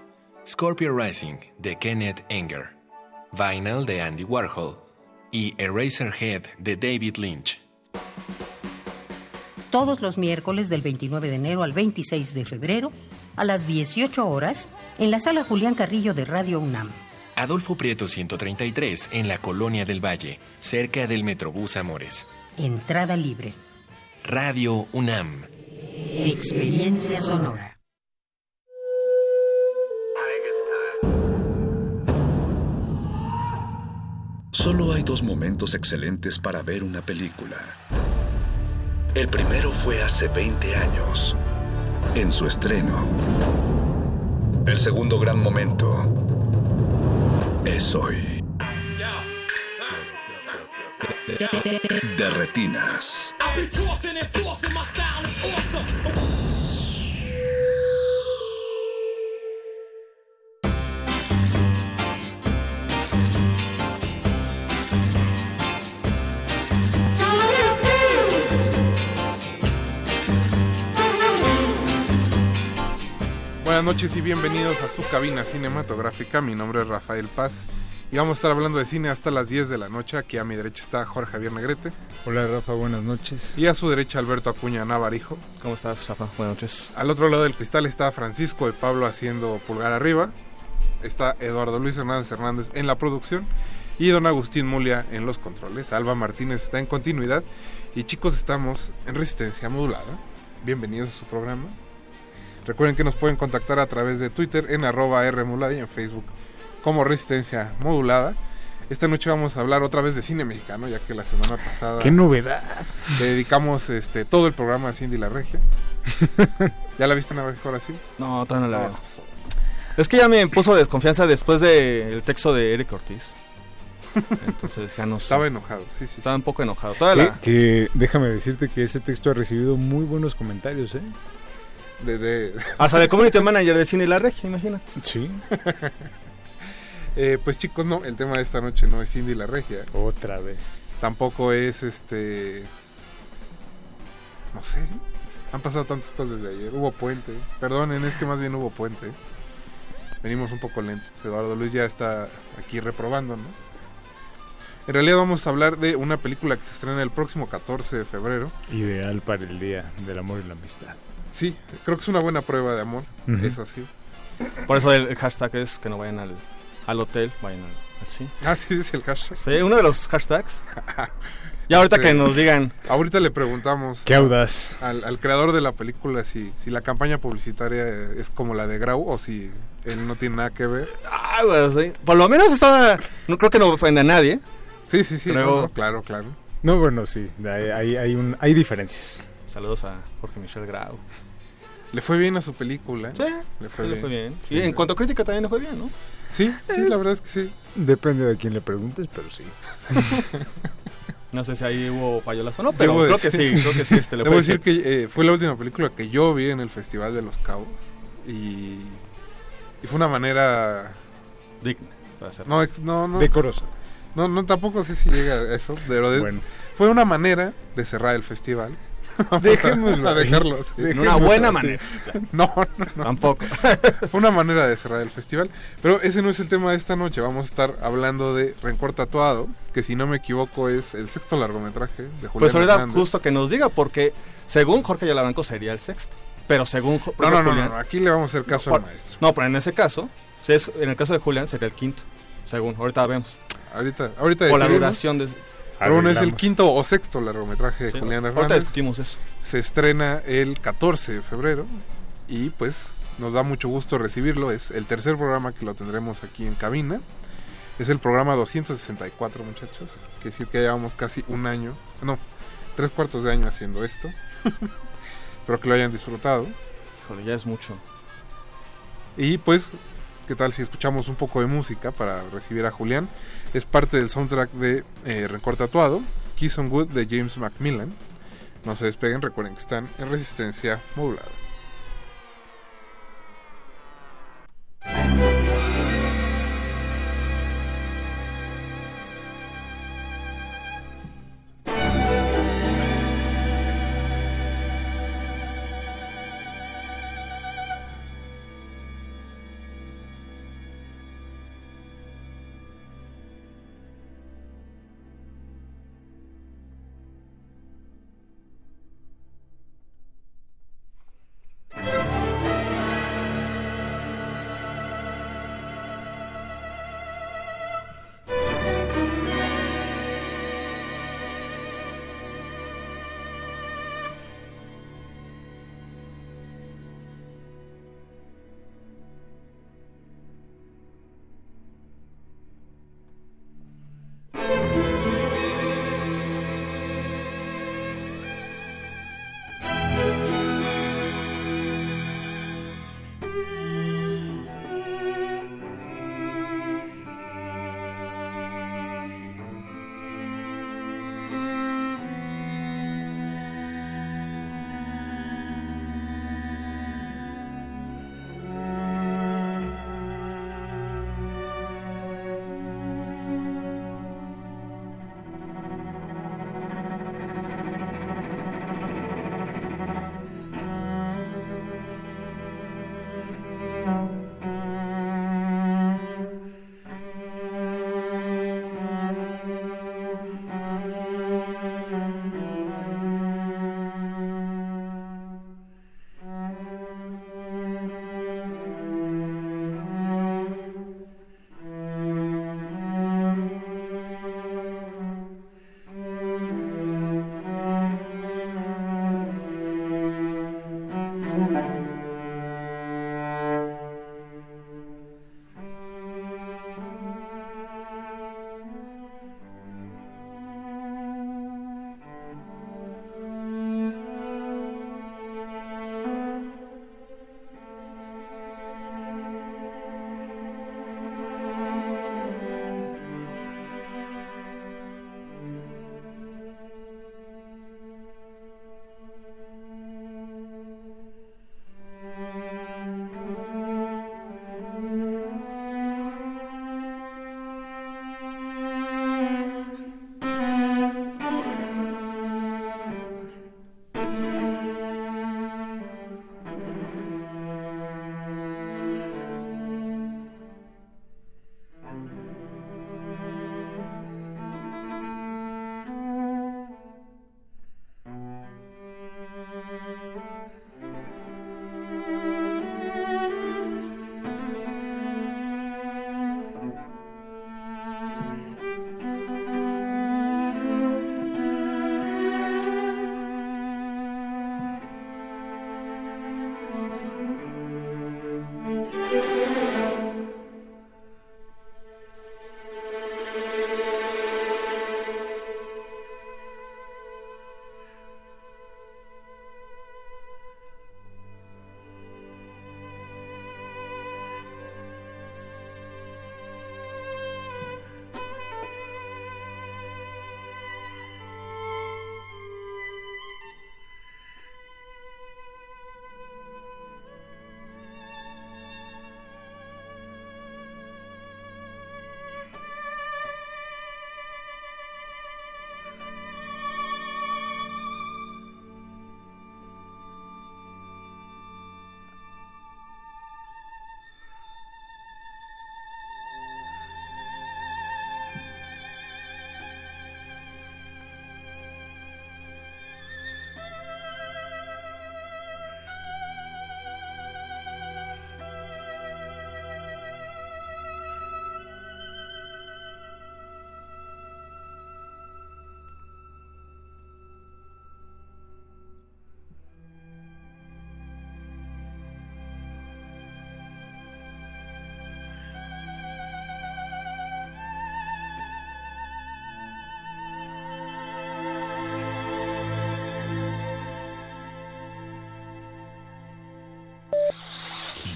Scorpio Rising de Kenneth Enger, Vinyl de Andy Warhol y Eraserhead de David Lynch. Todos los miércoles del 29 de enero al 26 de febrero, a las 18 horas, en la sala Julián Carrillo de Radio UNAM. Adolfo Prieto 133 en la Colonia del Valle, cerca del Metrobús Amores. Entrada libre. Radio UNAM. Experiencia sonora. Solo hay dos momentos excelentes para ver una película. El primero fue hace 20 años, en su estreno. El segundo gran momento es hoy. De retinas. Noches y bienvenidos a su cabina cinematográfica. Mi nombre es Rafael Paz y vamos a estar hablando de cine hasta las 10 de la noche. Aquí a mi derecha está Jorge Javier Negrete. Hola Rafa, buenas noches. Y a su derecha Alberto Acuña Navarijo. ¿Cómo estás, Rafa? Buenas noches. Al otro lado del cristal está Francisco de Pablo haciendo pulgar arriba. Está Eduardo Luis Hernández Hernández en la producción. Y don Agustín Mulia en los controles. Alba Martínez está en continuidad. Y chicos, estamos en resistencia modulada. Bienvenidos a su programa. Recuerden que nos pueden contactar a través de Twitter en arroba Rmodulada y en Facebook como Resistencia Modulada. Esta noche vamos a hablar otra vez de cine mexicano, ya que la semana pasada... ¡Qué novedad! Le dedicamos este, todo el programa a Cindy la Regia. ¿Ya la viste en la Regia ahora sí? No, todavía no la veo. Es que ya me puso desconfianza después del texto de Eric Ortiz. Entonces ya no sé. Estaba enojado, sí, sí. Estaba un poco enojado. Toda Que, que déjame decirte que ese texto ha recibido muy buenos comentarios, ¿eh? De, de... Hasta de Community Manager de Cine La Regia, imagínate. Sí. eh, pues chicos, no, el tema de esta noche no es Cindy la Regia. Otra vez. Tampoco es este... No sé. Han pasado tantas cosas desde ayer. Hubo puente. Perdonen, es que más bien hubo puente. Venimos un poco lentos. Eduardo Luis ya está aquí reprobándonos. En realidad vamos a hablar de una película que se estrena el próximo 14 de febrero. Ideal para el Día del Amor y la Amistad. Sí, creo que es una buena prueba de amor. Ujú. Eso sí. Por eso el, el hashtag es que no vayan al, al hotel, vayan al, al cine. Ah, sí, es el hashtag. Sí, uno de los hashtags. Y ahorita Sí. que nos digan. Ahorita le preguntamos. Qué audaz. Al, al creador de la película si, si la campaña publicitaria es como la de Grau o si él no tiene nada que ver. Ah, güey, sí. Por lo menos estaba. No creo que no ofende a nadie. Sí, sí, sí. No, no, claro, claro. No, bueno, sí. Hay, hay, hay un, hay diferencias. Saludos a Jorge Michel Grau. Le fue bien a su película. Sí, le fue bien. fue bien. Y en cuanto a crítica también le fue bien, ¿no? Sí, sí, la verdad es que sí. Depende de quién le preguntes, pero sí. No sé si ahí hubo payolas o no, pero Debo creo que sí, creo que sí. Este, le Debo fue decir que eh, fue la última película que yo vi en el Festival de los Cabos. Y, y fue una manera... Digna, para ser. No, ex- no, no. Decorosa. No, no, tampoco sé si llega a eso. Pero de- Bueno. Fue una manera de cerrar el festival. Dejémoslo a dejarlo. Una buena manera. No, no, no. Tampoco. Fue una manera de cerrar el festival. Pero ese no es el tema de esta noche. Vamos a estar hablando de Rencor Tatuado, que si no me equivoco es el sexto largometraje de Julián Pues ahorita Hernández. justo que nos diga, porque según Jorge Yalabanco sería el sexto. Pero según Jo- No, no, no, Julián- no, aquí le vamos a hacer caso Por- al maestro. No, pero en ese caso, si es, en el caso de Julián sería el quinto. Según, ahorita vemos. Ahorita, ahorita O la duración de. Pero bueno, es el quinto o sexto largometraje de Sí, Julián ahorita Hernández. discutimos eso. Se estrena el 14 de febrero y pues nos da mucho gusto recibirlo. Es el tercer programa que lo tendremos aquí en cabina. Es el programa 264, muchachos. Quiere decir que llevamos casi un año, no, tres cuartos de año haciendo esto. Espero que lo hayan disfrutado. Híjole, ya es mucho. Y pues, ¿qué tal si escuchamos un poco de música para recibir a Julián? Es parte del soundtrack de eh, Rencor Tatuado, Kiss on Good de James Macmillan. No se despeguen, recuerden que están en resistencia modulada.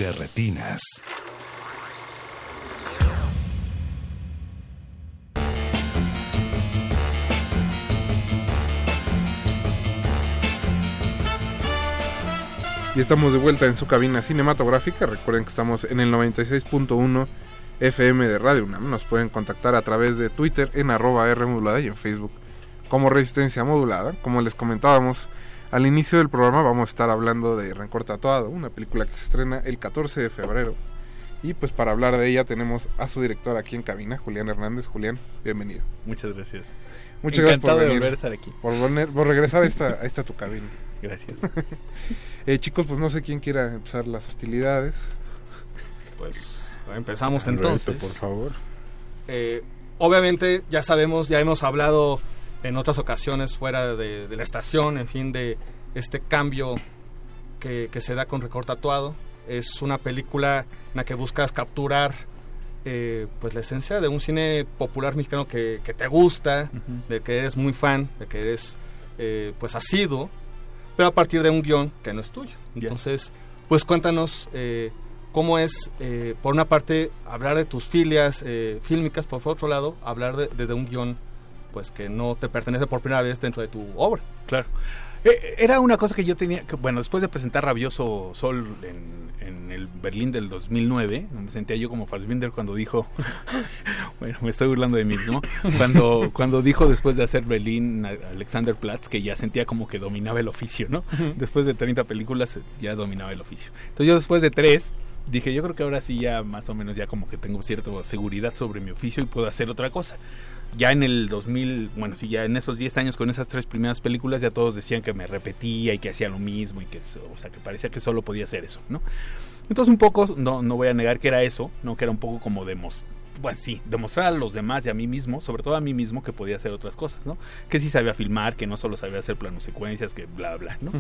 De retinas. Y estamos de vuelta en su cabina cinematográfica. Recuerden que estamos en el 96.1 FM de Radio UNAM. Nos pueden contactar a través de Twitter en arroba R modulada y en Facebook como Resistencia Modulada. Como les comentábamos al inicio del programa, vamos a estar hablando de Rencor Tatuado, una película que se estrena el 14 de febrero. Y pues para hablar de ella tenemos a su director aquí en cabina, Julián Hernández. Julián, bienvenido. Muchas gracias. Muchas Encantado gracias por de venir. volver a estar aquí. Por, volver- por regresar a esta, a esta tu cabina. Gracias. Eh, chicos, pues no sé quién quiera empezar las hostilidades. Pues empezamos Alberto, entonces. por favor. Eh, obviamente ya sabemos, ya hemos hablado en otras ocasiones fuera de, de la estación, en fin, de este cambio que, que se da con Record Tatuado. Es una película en la que buscas capturar eh, pues la esencia de un cine popular mexicano que, que te gusta, de que eres muy fan, de que eres eh, pues asiduo, pero a partir de un guion que no es tuyo. Entonces, pues cuéntanos eh, cómo es, eh, por una parte, hablar de tus filias eh, fílmicas, por otro lado, hablar de- desde un guion pues que no te pertenece por primera vez dentro de tu obra. Claro. Eh, Era una cosa que yo tenía, que, bueno, después de presentar Rabioso Sol en, en el Berlín del 2009, me sentía yo como Fassbinder cuando dijo, bueno, me estoy burlando de mí mismo, cuando, cuando dijo después de hacer Berlín Alexander Platz que ya sentía como que dominaba el oficio, ¿no? Después de 30 películas ya dominaba el oficio. Entonces yo después de tres dije, yo creo que ahora sí ya más o menos ya como que tengo cierta seguridad sobre mi oficio y puedo hacer otra cosa ya en el 2000, bueno, sí, ya en esos 10 años con esas tres primeras películas ya todos decían que me repetía y que hacía lo mismo y que, o sea, que parecía que solo podía hacer eso, ¿no? Entonces un poco, no, no voy a negar que era eso, ¿no? Que era un poco como demostrar, bueno, sí, demostrar a los demás y a mí mismo, sobre todo a mí mismo, que podía hacer otras cosas, ¿no? Que sí sabía filmar, que no solo sabía hacer planos secuencias, que bla, bla, ¿no?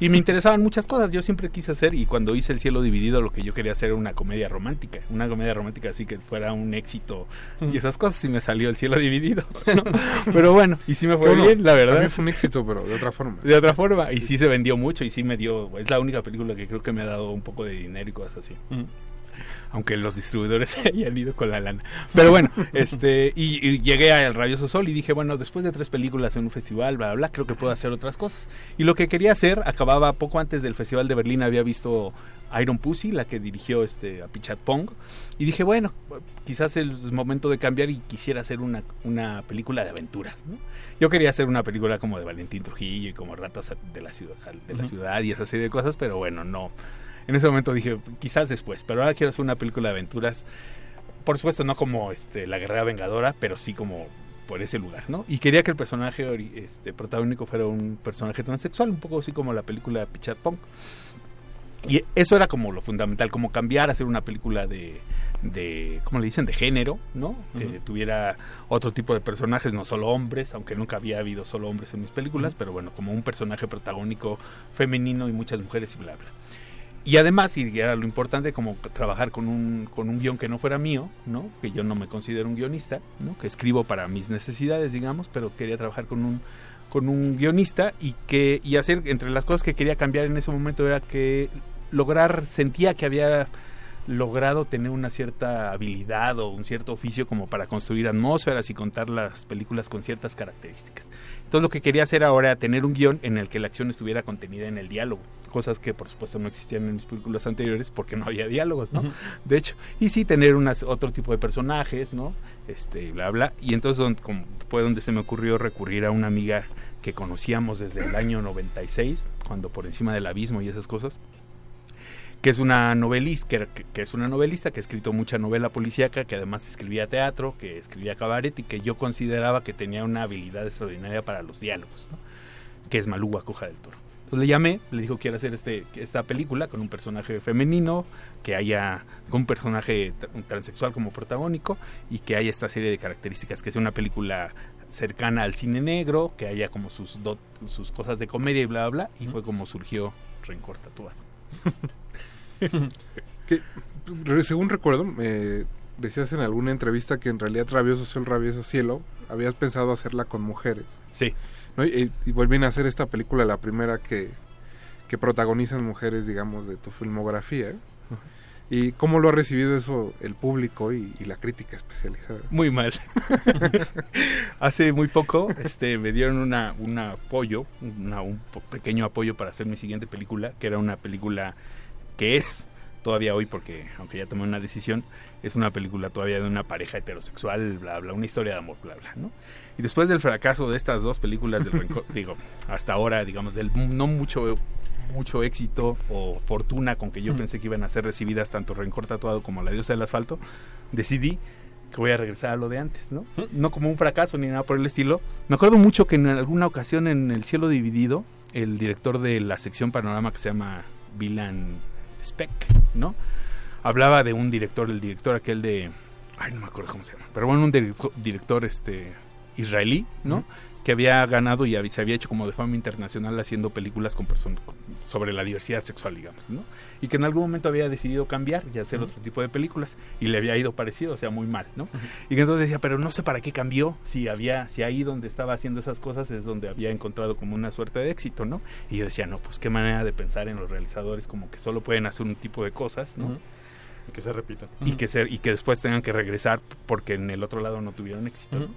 Y me interesaban muchas cosas, yo siempre quise hacer, y cuando hice El cielo dividido, lo que yo quería hacer era una comedia romántica, una comedia romántica así que fuera un éxito y esas cosas, y me salió El cielo dividido, ¿no? Pero bueno, y sí me fue Bueno, bien, la verdad. también fue un éxito, pero de otra forma. De otra forma, y sí se vendió mucho, y sí me dio, es la única película que creo que me ha dado un poco de dinero y cosas así. Aunque los distribuidores hayan ido con la lana. Pero bueno, este, y, y llegué al Rabioso Sol y dije, bueno, después de tres películas en un festival, bla, bla, bla, creo que puedo hacer otras cosas. Y lo que quería hacer, acababa poco antes del Festival de Berlín, había visto Iron Pussy, la que dirigió este, a Pichat Pong, y dije, bueno, quizás es momento de cambiar y quisiera hacer una, una película de aventuras, ¿no? Yo quería hacer una película como de Valentín Trujillo y como Ratas de la ciudad, de la ciudad y esa serie de cosas, pero bueno, no. En ese momento dije, quizás después, pero ahora quiero hacer una película de aventuras. Por supuesto, no como este, La Guerrera Vengadora, pero sí como por ese lugar, ¿no? Y quería que el personaje este, protagónico fuera un personaje transexual, un poco así como la película Pichat Punk. Y eso era como lo fundamental, como cambiar, hacer una película de, de ¿cómo le dicen? De género, ¿no? Que tuviera otro tipo de personajes, no solo hombres, aunque nunca había habido solo hombres en mis películas, pero bueno, como un personaje protagónico femenino y muchas mujeres y bla, bla. Y además, y era lo importante, como trabajar con un, con un guion que no fuera mío, ¿no? Que yo no me considero un guionista. Que escribo para mis necesidades, digamos, pero quería trabajar con un, con un guionista y que y hacer, entre las cosas que quería cambiar en ese momento era que lograr, sentía que había logrado tener una cierta habilidad o un cierto oficio como para construir atmósferas y contar las películas con ciertas características. Entonces lo que quería hacer ahora era tener un guion en el que la acción estuviera contenida en el diálogo, cosas que por supuesto no existían en mis películas anteriores porque no había diálogos, ¿no? De hecho, y sí tener unas, otro tipo de personajes, ¿no? Este, bla, bla. Y entonces don- como fue donde se me ocurrió recurrir a una amiga que conocíamos desde el año 96, cuando por encima del abismo y esas cosas, que es una novelista, que es una novelista que ha escrito mucha novela policíaca, que además escribía teatro, que escribía cabaret y que yo consideraba que tenía una habilidad extraordinaria para los diálogos, ¿no? que es Malú Coja del Toro. Entonces le llamé, le dijo quiero hacer este, esta película con un personaje femenino, que haya con un personaje transexual como protagónico y que haya esta serie de características, que sea una película cercana al cine negro, que haya como sus, dot- sus cosas de comedia y bla, bla, bla, y fue como surgió Rencor Tatuado. que, según recuerdo, me decías en alguna entrevista que en realidad Rabioso Sol, Rabioso Cielo, habías pensado hacerla con mujeres. Sí. ¿No? Y, y vuelven a hacer esta película, la primera que, que protagonizan mujeres, digamos, de tu filmografía. ¿Y cómo lo ha recibido eso el público y, y la crítica especializada? Muy mal. Hace muy poco este, me dieron una, un apoyo, una- un pequeño apoyo para hacer mi siguiente película, que era una película que es todavía hoy, porque aunque ya tomé una decisión, es una película todavía de una pareja heterosexual, bla, bla, una historia de amor, bla, bla, ¿no? Y después del fracaso de estas dos películas del rencor, digo, hasta ahora, digamos, del no mucho mucho éxito o fortuna con que yo pensé que iban a ser recibidas tanto Rencor Tatuado como La Diosa del Asfalto, decidí que voy a regresar a lo de antes, ¿no? No como un fracaso ni nada por el estilo. Me acuerdo mucho que en alguna ocasión en El Cielo Dividido, el director de la sección Panorama que se llama Vilan Speck, ¿no? Hablaba de un director, el director aquel de... Ay, no me acuerdo cómo se llama. Pero bueno, un director, director este, israelí, ¿no? que había ganado y se había hecho como de fama internacional haciendo películas con sobre la diversidad sexual, digamos, ¿no? Y que en algún momento había decidido cambiar y hacer otro tipo de películas y le había ido parecido, o sea, muy mal, ¿no? Y que entonces decía, pero no sé para qué cambió, si había, si ahí donde estaba haciendo esas cosas es donde había encontrado como una suerte de éxito, ¿no? Y yo decía, no, pues qué manera de pensar en los realizadores como que solo pueden hacer un tipo de cosas, ¿no? Que se repitan. y que se, y que después tengan que regresar porque en el otro lado no tuvieron éxito. ¿no? Ujú.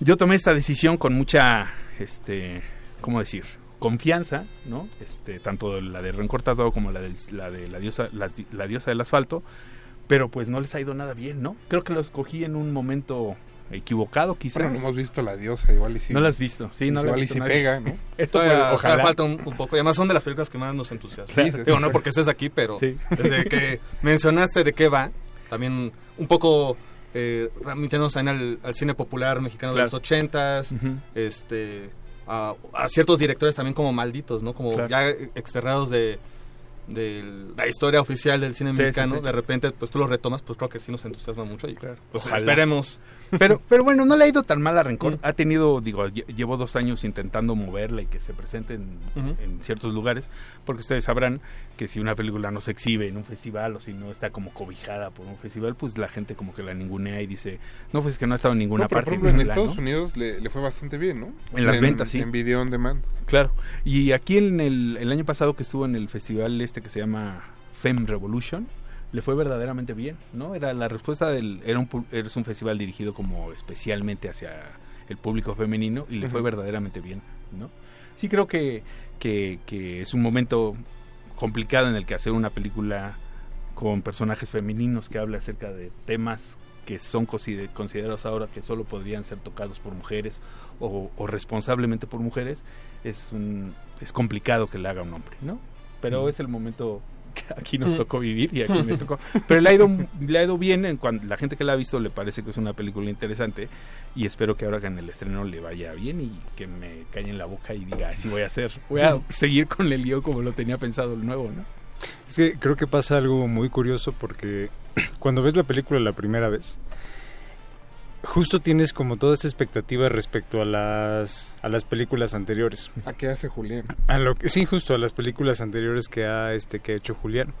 Yo tomé esta decisión con mucha, este, ¿cómo decir? Confianza, ¿no? Este, tanto la de Rencor Tatuado como la, del- la de la diosa, la, la diosa del asfalto, pero pues no les ha ido nada bien, ¿no? Creo que lo escogí en un momento equivocado, quizás. Bueno, no hemos visto la diosa, igual y sí. No la has visto, sí, no la Igual y nadie. pega, ¿no? Esto Todavía, ojalá. falta un, un poco. Y además son de las películas que más nos entusiasman. Sí, sí, Digo, sí. no porque estés aquí, pero Sí. desde que mencionaste de qué va, también un poco eh, remitiéndonos también al, al cine popular mexicano Claro. de los ochentas, Ujú. este, a, a ciertos directores también como malditos, ¿no? Como Claro. ya exterrados de de la historia oficial del cine Sí, sí, mexicano, sí. de repente pues tú los retomas, pues creo que sí nos entusiasma mucho y pues Ojalá. esperemos. Pero, pero bueno, no le ha ido tan mal a Rencor. Ha tenido, digo, lle- llevo dos años intentando moverla y que se presente en, Ujú. en ciertos lugares, porque ustedes sabrán que si una película no se exhibe en un festival o si no está como cobijada por un festival, pues la gente como que la ningunea y dice, no, pues es que no ha estado en ninguna No, pero parte. por ejemplo, en bla, Estados ¿no? Unidos le, le fue bastante bien, ¿no? En las ventas, sí. En video on demand. Claro. Y aquí en el, el año pasado que estuvo en el festival este que se llama Femme Revolution, le fue verdaderamente bien, ¿no? Era la respuesta del era un es un festival dirigido como especialmente hacia el público femenino y le fue verdaderamente bien, ¿no? Sí creo que, que, que es un momento complicado en el que hacer una película con personajes femeninos que habla acerca de temas que son consider- considerados ahora que solo podrían ser tocados por mujeres o, o responsablemente por mujeres es un es complicado que le haga un hombre, ¿no? Pero Mm. es el momento que aquí nos tocó vivir y aquí me tocó. Pero le ha ido le ha ido bien en cuanto la gente que la ha visto le parece que es una película interesante y espero que ahora que en el estreno le vaya bien y que me calle en la boca y diga, así voy a hacer. Voy a seguir con el guion como lo tenía pensado el nuevo, ¿no? Es que creo que pasa algo muy curioso porque cuando ves la película la primera vez, justo tienes como toda esta expectativa respecto a las a las películas anteriores. ¿A qué hace Julián? A lo que sí, justo a las películas anteriores que ha este que ha hecho Julián.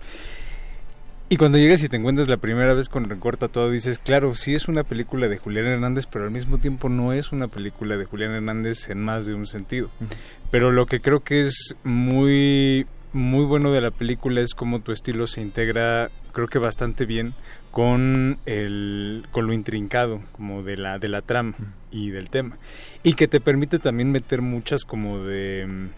Y cuando llegas y te encuentras la primera vez con Recorta todo, dices, claro, sí es una película de Julián Hernández, pero al mismo tiempo no es una película de Julián Hernández en más de un sentido. Pero lo que creo que es muy muy bueno de la película es cómo tu estilo se integra, creo que bastante bien con el con lo intrincado como de la de la trama y del tema y que te permite también meter muchas como de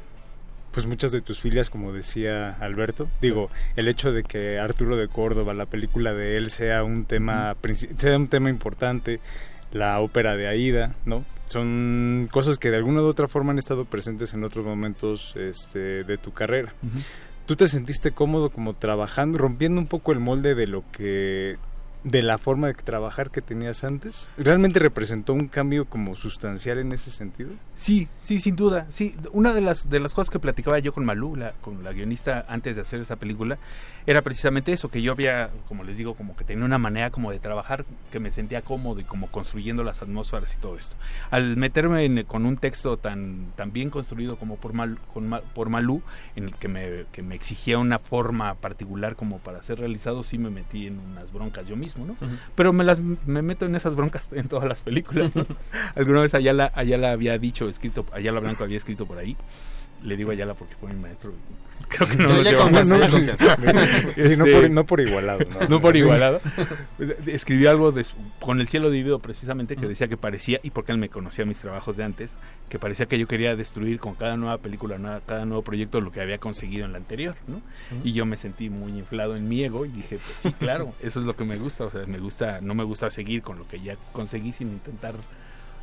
pues muchas de tus filias, como decía Alberto. Digo, el hecho de que Arturo de Córdoba, la película de él, sea un tema, sea un tema importante, la ópera de Aida, ¿no? Son cosas que de alguna u otra forma han estado presentes en otros momentos este, de tu carrera. ¿Tú te sentiste cómodo como trabajando, rompiendo un poco el molde de lo que de la forma de trabajar que tenías antes? ¿Realmente representó un cambio como sustancial en ese sentido? Sí, sí, sin duda. Sí, una de las de las cosas que platicaba yo con Malú, la, con la guionista antes de hacer esta película, era precisamente eso, que yo había, como les digo, como que tenía una manera como de trabajar que me sentía cómodo y como construyendo las atmósferas y todo esto. Al meterme en- con un texto tan tan bien construido como por Mal, con por Malú, en el que me que me exigía una forma particular como para ser realizado, sí me metí en unas broncas yo mismo, ¿no? Pero me las me meto en esas broncas en todas las películas. ¿no? Alguna vez Ayala, Ayala había dicho, escrito, Ayala Blanco había escrito por ahí le digo Ayala porque fue mi maestro. Creo que no nos llevamos confianza. Sí, no por- no por igualado, ¿no? No por Sí. igualado. Escribió algo de con el cielo dividido precisamente que decía que parecía, y porque él me conocía mis trabajos de antes, que parecía que yo quería destruir con cada nueva película, nueva- cada nuevo proyecto lo que había conseguido en la anterior, ¿no? Y yo me sentí muy inflado en mi ego y dije, pues sí, claro, eso es lo que me gusta, o sea, me gusta, no me gusta seguir con lo que ya conseguí sin intentar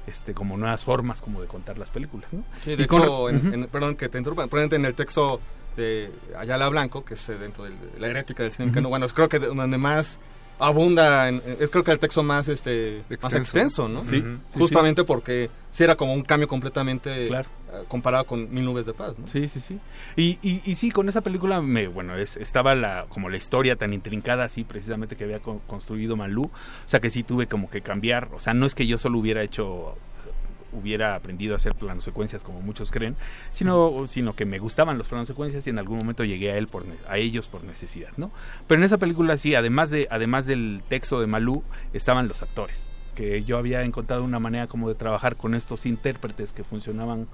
este como nuevas formas como de contar las películas, ¿no? Sí, de Y con- hecho, en- en- perdón que te interrumpa, ejemplo, en el texto de Ayala Blanco, que es eh, dentro de la herética del cine mexicano, bueno, es creo que de- donde más abunda, en- es creo que el texto más este más Extenso. extenso, ¿no? Sí, sí, Justamente porque sí era como un cambio completamente Claro. eh, comparado con Mil Nubes de Paz, ¿no? Sí, sí, sí. Y, y, y sí, con esa película, me, bueno, es, estaba la, como la historia tan intrincada, así precisamente que había co- construido Malú. O sea, que sí tuve como que cambiar. O sea, no es que yo solo hubiera hecho, hubiera aprendido a hacer planos secuencias como muchos creen, sino, sino que me gustaban los planos secuencias y en algún momento llegué a él por, a ellos por necesidad, ¿no? Pero en esa película sí, además de, además del texto de Malú, estaban los actores que yo había encontrado una manera como de trabajar con estos intérpretes que funcionaban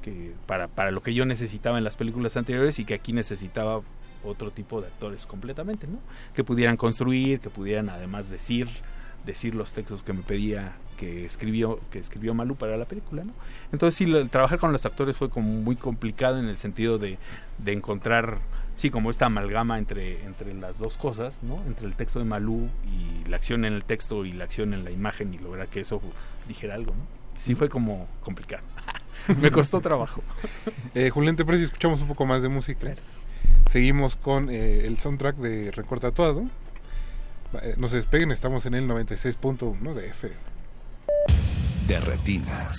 que para, para lo que yo necesitaba en las películas anteriores y que aquí necesitaba otro tipo de actores completamente, ¿no? Que pudieran construir, que pudieran además decir, decir los textos que me pedía que escribió, que escribió Malú para la película, ¿no? Entonces sí, el trabajar con los actores fue como muy complicado en el sentido de, de encontrar, sí, como esta amalgama entre, entre las dos cosas, ¿no? Entre el texto de Malú y la acción en el texto y la acción en la imagen y lograr que eso dijera algo, ¿no? Sí fue como complicado. me costó trabajo. Eh, Julián, ¿te parece si escuchamos un poco más de música? Seguimos con eh, el soundtrack de Record Tatuado. Eh, no se despeguen, estamos en el 96.1 de F. De retinas.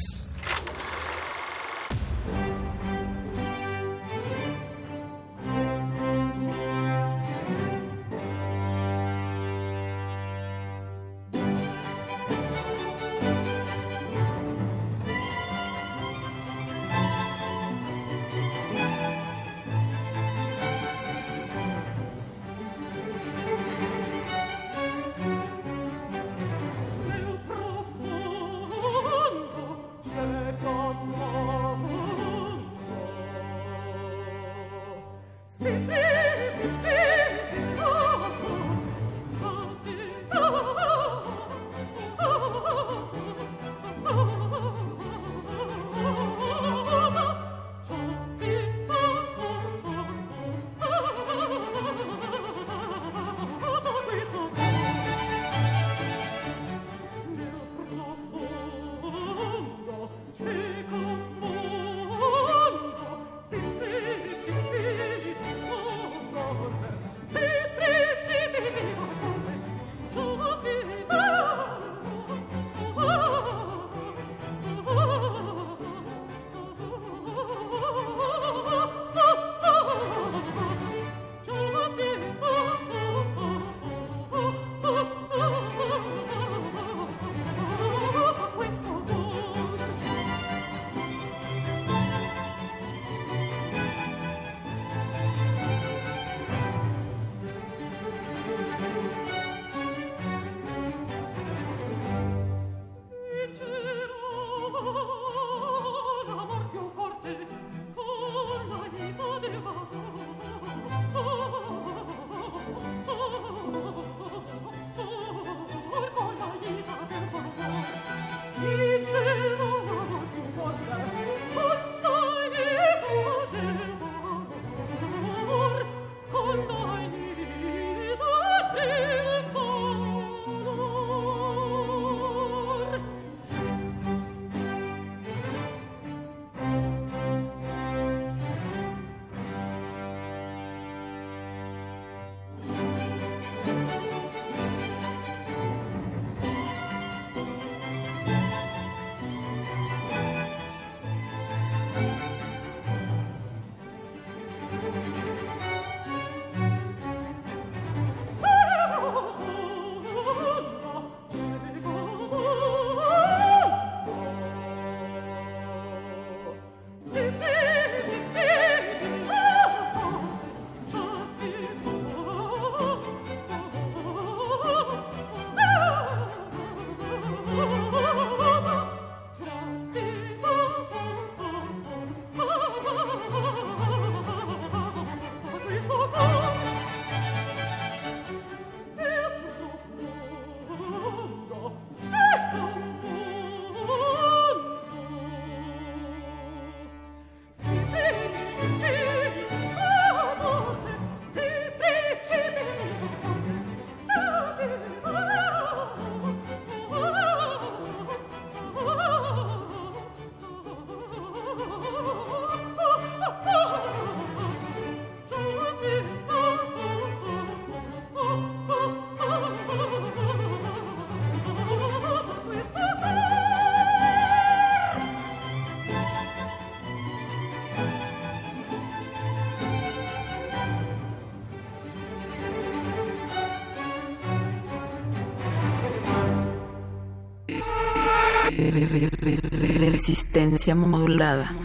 Resistencia modulada.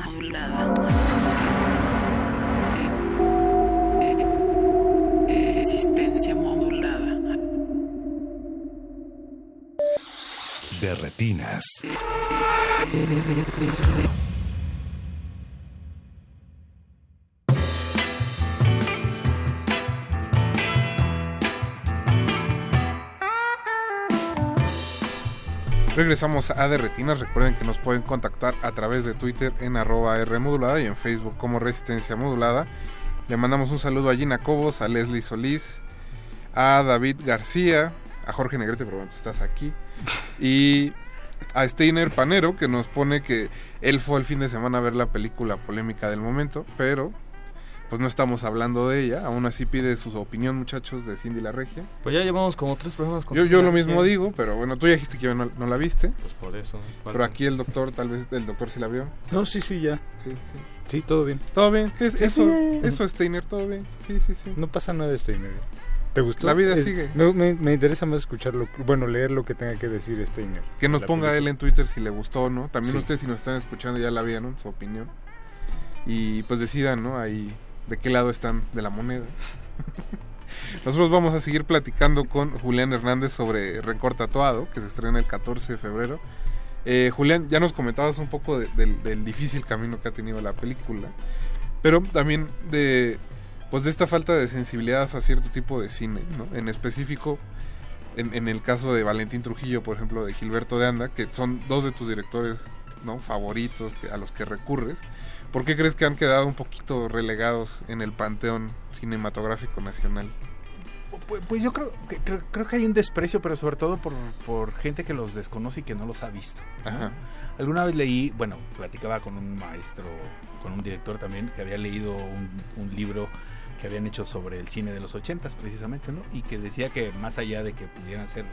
Resistencia modulada. De retinas. Regresamos a De Retinas. Recuerden que nos pueden contactar a través de Twitter en arroba R modulada y en Facebook como Resistencia Modulada. Le mandamos un saludo a Gina Cobos, a Leslie Solís, a David García, a Jorge Negrete, pero bueno, tú estás aquí. Y a Steiner Panero, que nos pone que él fue el fin de semana a ver la película polémica del momento, pero pues no estamos hablando de ella. Aún así pide su opinión, muchachos, de Cindy la Regia. Pues ya llevamos como tres programas con Yo, yo lo mismo Regia. digo, pero bueno, tú ya dijiste que yo no, no la viste. Pues por eso. Pero aquí el doctor, tal vez el doctor sí la vio. No, sí, sí, ya. Sí, sí. Sí, todo bien. Todo bien. Es- Sí, eso, sí. eso, Steiner, todo bien. Sí, sí, sí. No pasa nada, Steiner. ¿Te gustó? La vida Es- sigue. Me, me- me interesa más escucharlo, bueno, leer lo que tenga que decir Steiner. Que nos ponga película. él en Twitter si le gustó o no. También Sí. ustedes si nos están escuchando ya la vieron, su opinión. Y pues decidan, ¿no? Ahí de qué lado están de la moneda. Nosotros vamos a seguir platicando con Julián Hernández sobre Rencor Tatuado, que se estrena el 14 de febrero. Eh, Julián, ya nos comentabas un poco de- del, del difícil camino que ha tenido la película, pero también de pues de esta falta de sensibilidad hacia cierto tipo de cine, ¿no? En específico, en, en el caso de Valentín Trujillo, por ejemplo, de Gilberto de Anda, que son dos de tus directores ¿no? favoritos a los que recurres, ¿por qué crees que han quedado un poquito relegados en el panteón cinematográfico nacional? Pues, pues yo creo que, creo, creo que hay un desprecio, pero sobre todo por, por gente que los desconoce y que no los ha visto. ¿no? Ajá. Alguna vez leí, bueno, platicaba con un maestro, con un director también, que había leído un, un libro que habían hecho sobre el cine de los ochentas precisamente, ¿no? Y que decía que más allá de que pudieran ser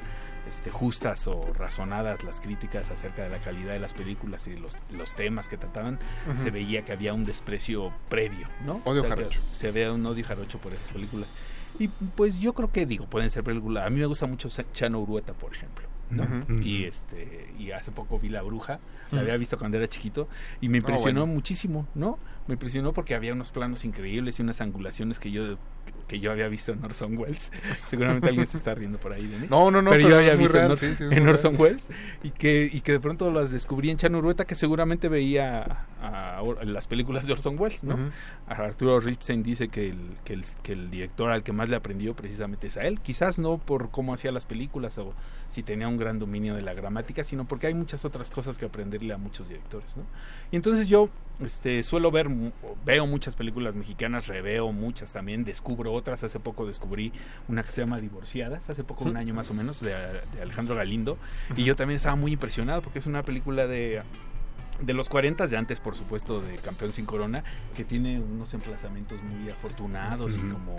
este, justas o razonadas las críticas acerca de la calidad de las películas y los, los temas que trataban, se veía que había un desprecio previo, ¿no? Odio O sea, jarocho. Se veía un odio jarocho por esas películas. Y pues yo creo que, digo, pueden ser películas. A mí me gusta mucho Chano Urueta, por ejemplo. ¿no? Y este y hace poco vi La Bruja, la había visto cuando era chiquito y me Ah, impresionó bueno. muchísimo, ¿no? Me impresionó porque había unos planos increíbles y unas angulaciones que yo que yo había visto en Orson Welles. Seguramente alguien se está riendo por ahí de mí. No, no, no, Pero, pero yo había visto en, real, sí, en Orson. Welles y que y que de pronto las descubrí en Chano Urueta que seguramente veía a, las películas de Orson Welles, ¿no? Arturo Ripstein dice que el, que, el, que el director al que más le aprendió precisamente es a él. Quizás no por cómo hacía las películas o si tenía un gran dominio de la gramática, sino porque hay muchas otras cosas que aprenderle a muchos directores. ¿no? Y entonces yo este, suelo ver, veo muchas películas mexicanas, reveo muchas también, descubro otras. Hace poco descubrí una que se llama Divorciadas, hace poco, un año más o menos, de, de Alejandro Galindo. Y yo también estaba muy impresionado porque es una película de de los 40 de antes, por supuesto, de Campeón sin Corona, que tiene unos emplazamientos muy afortunados y como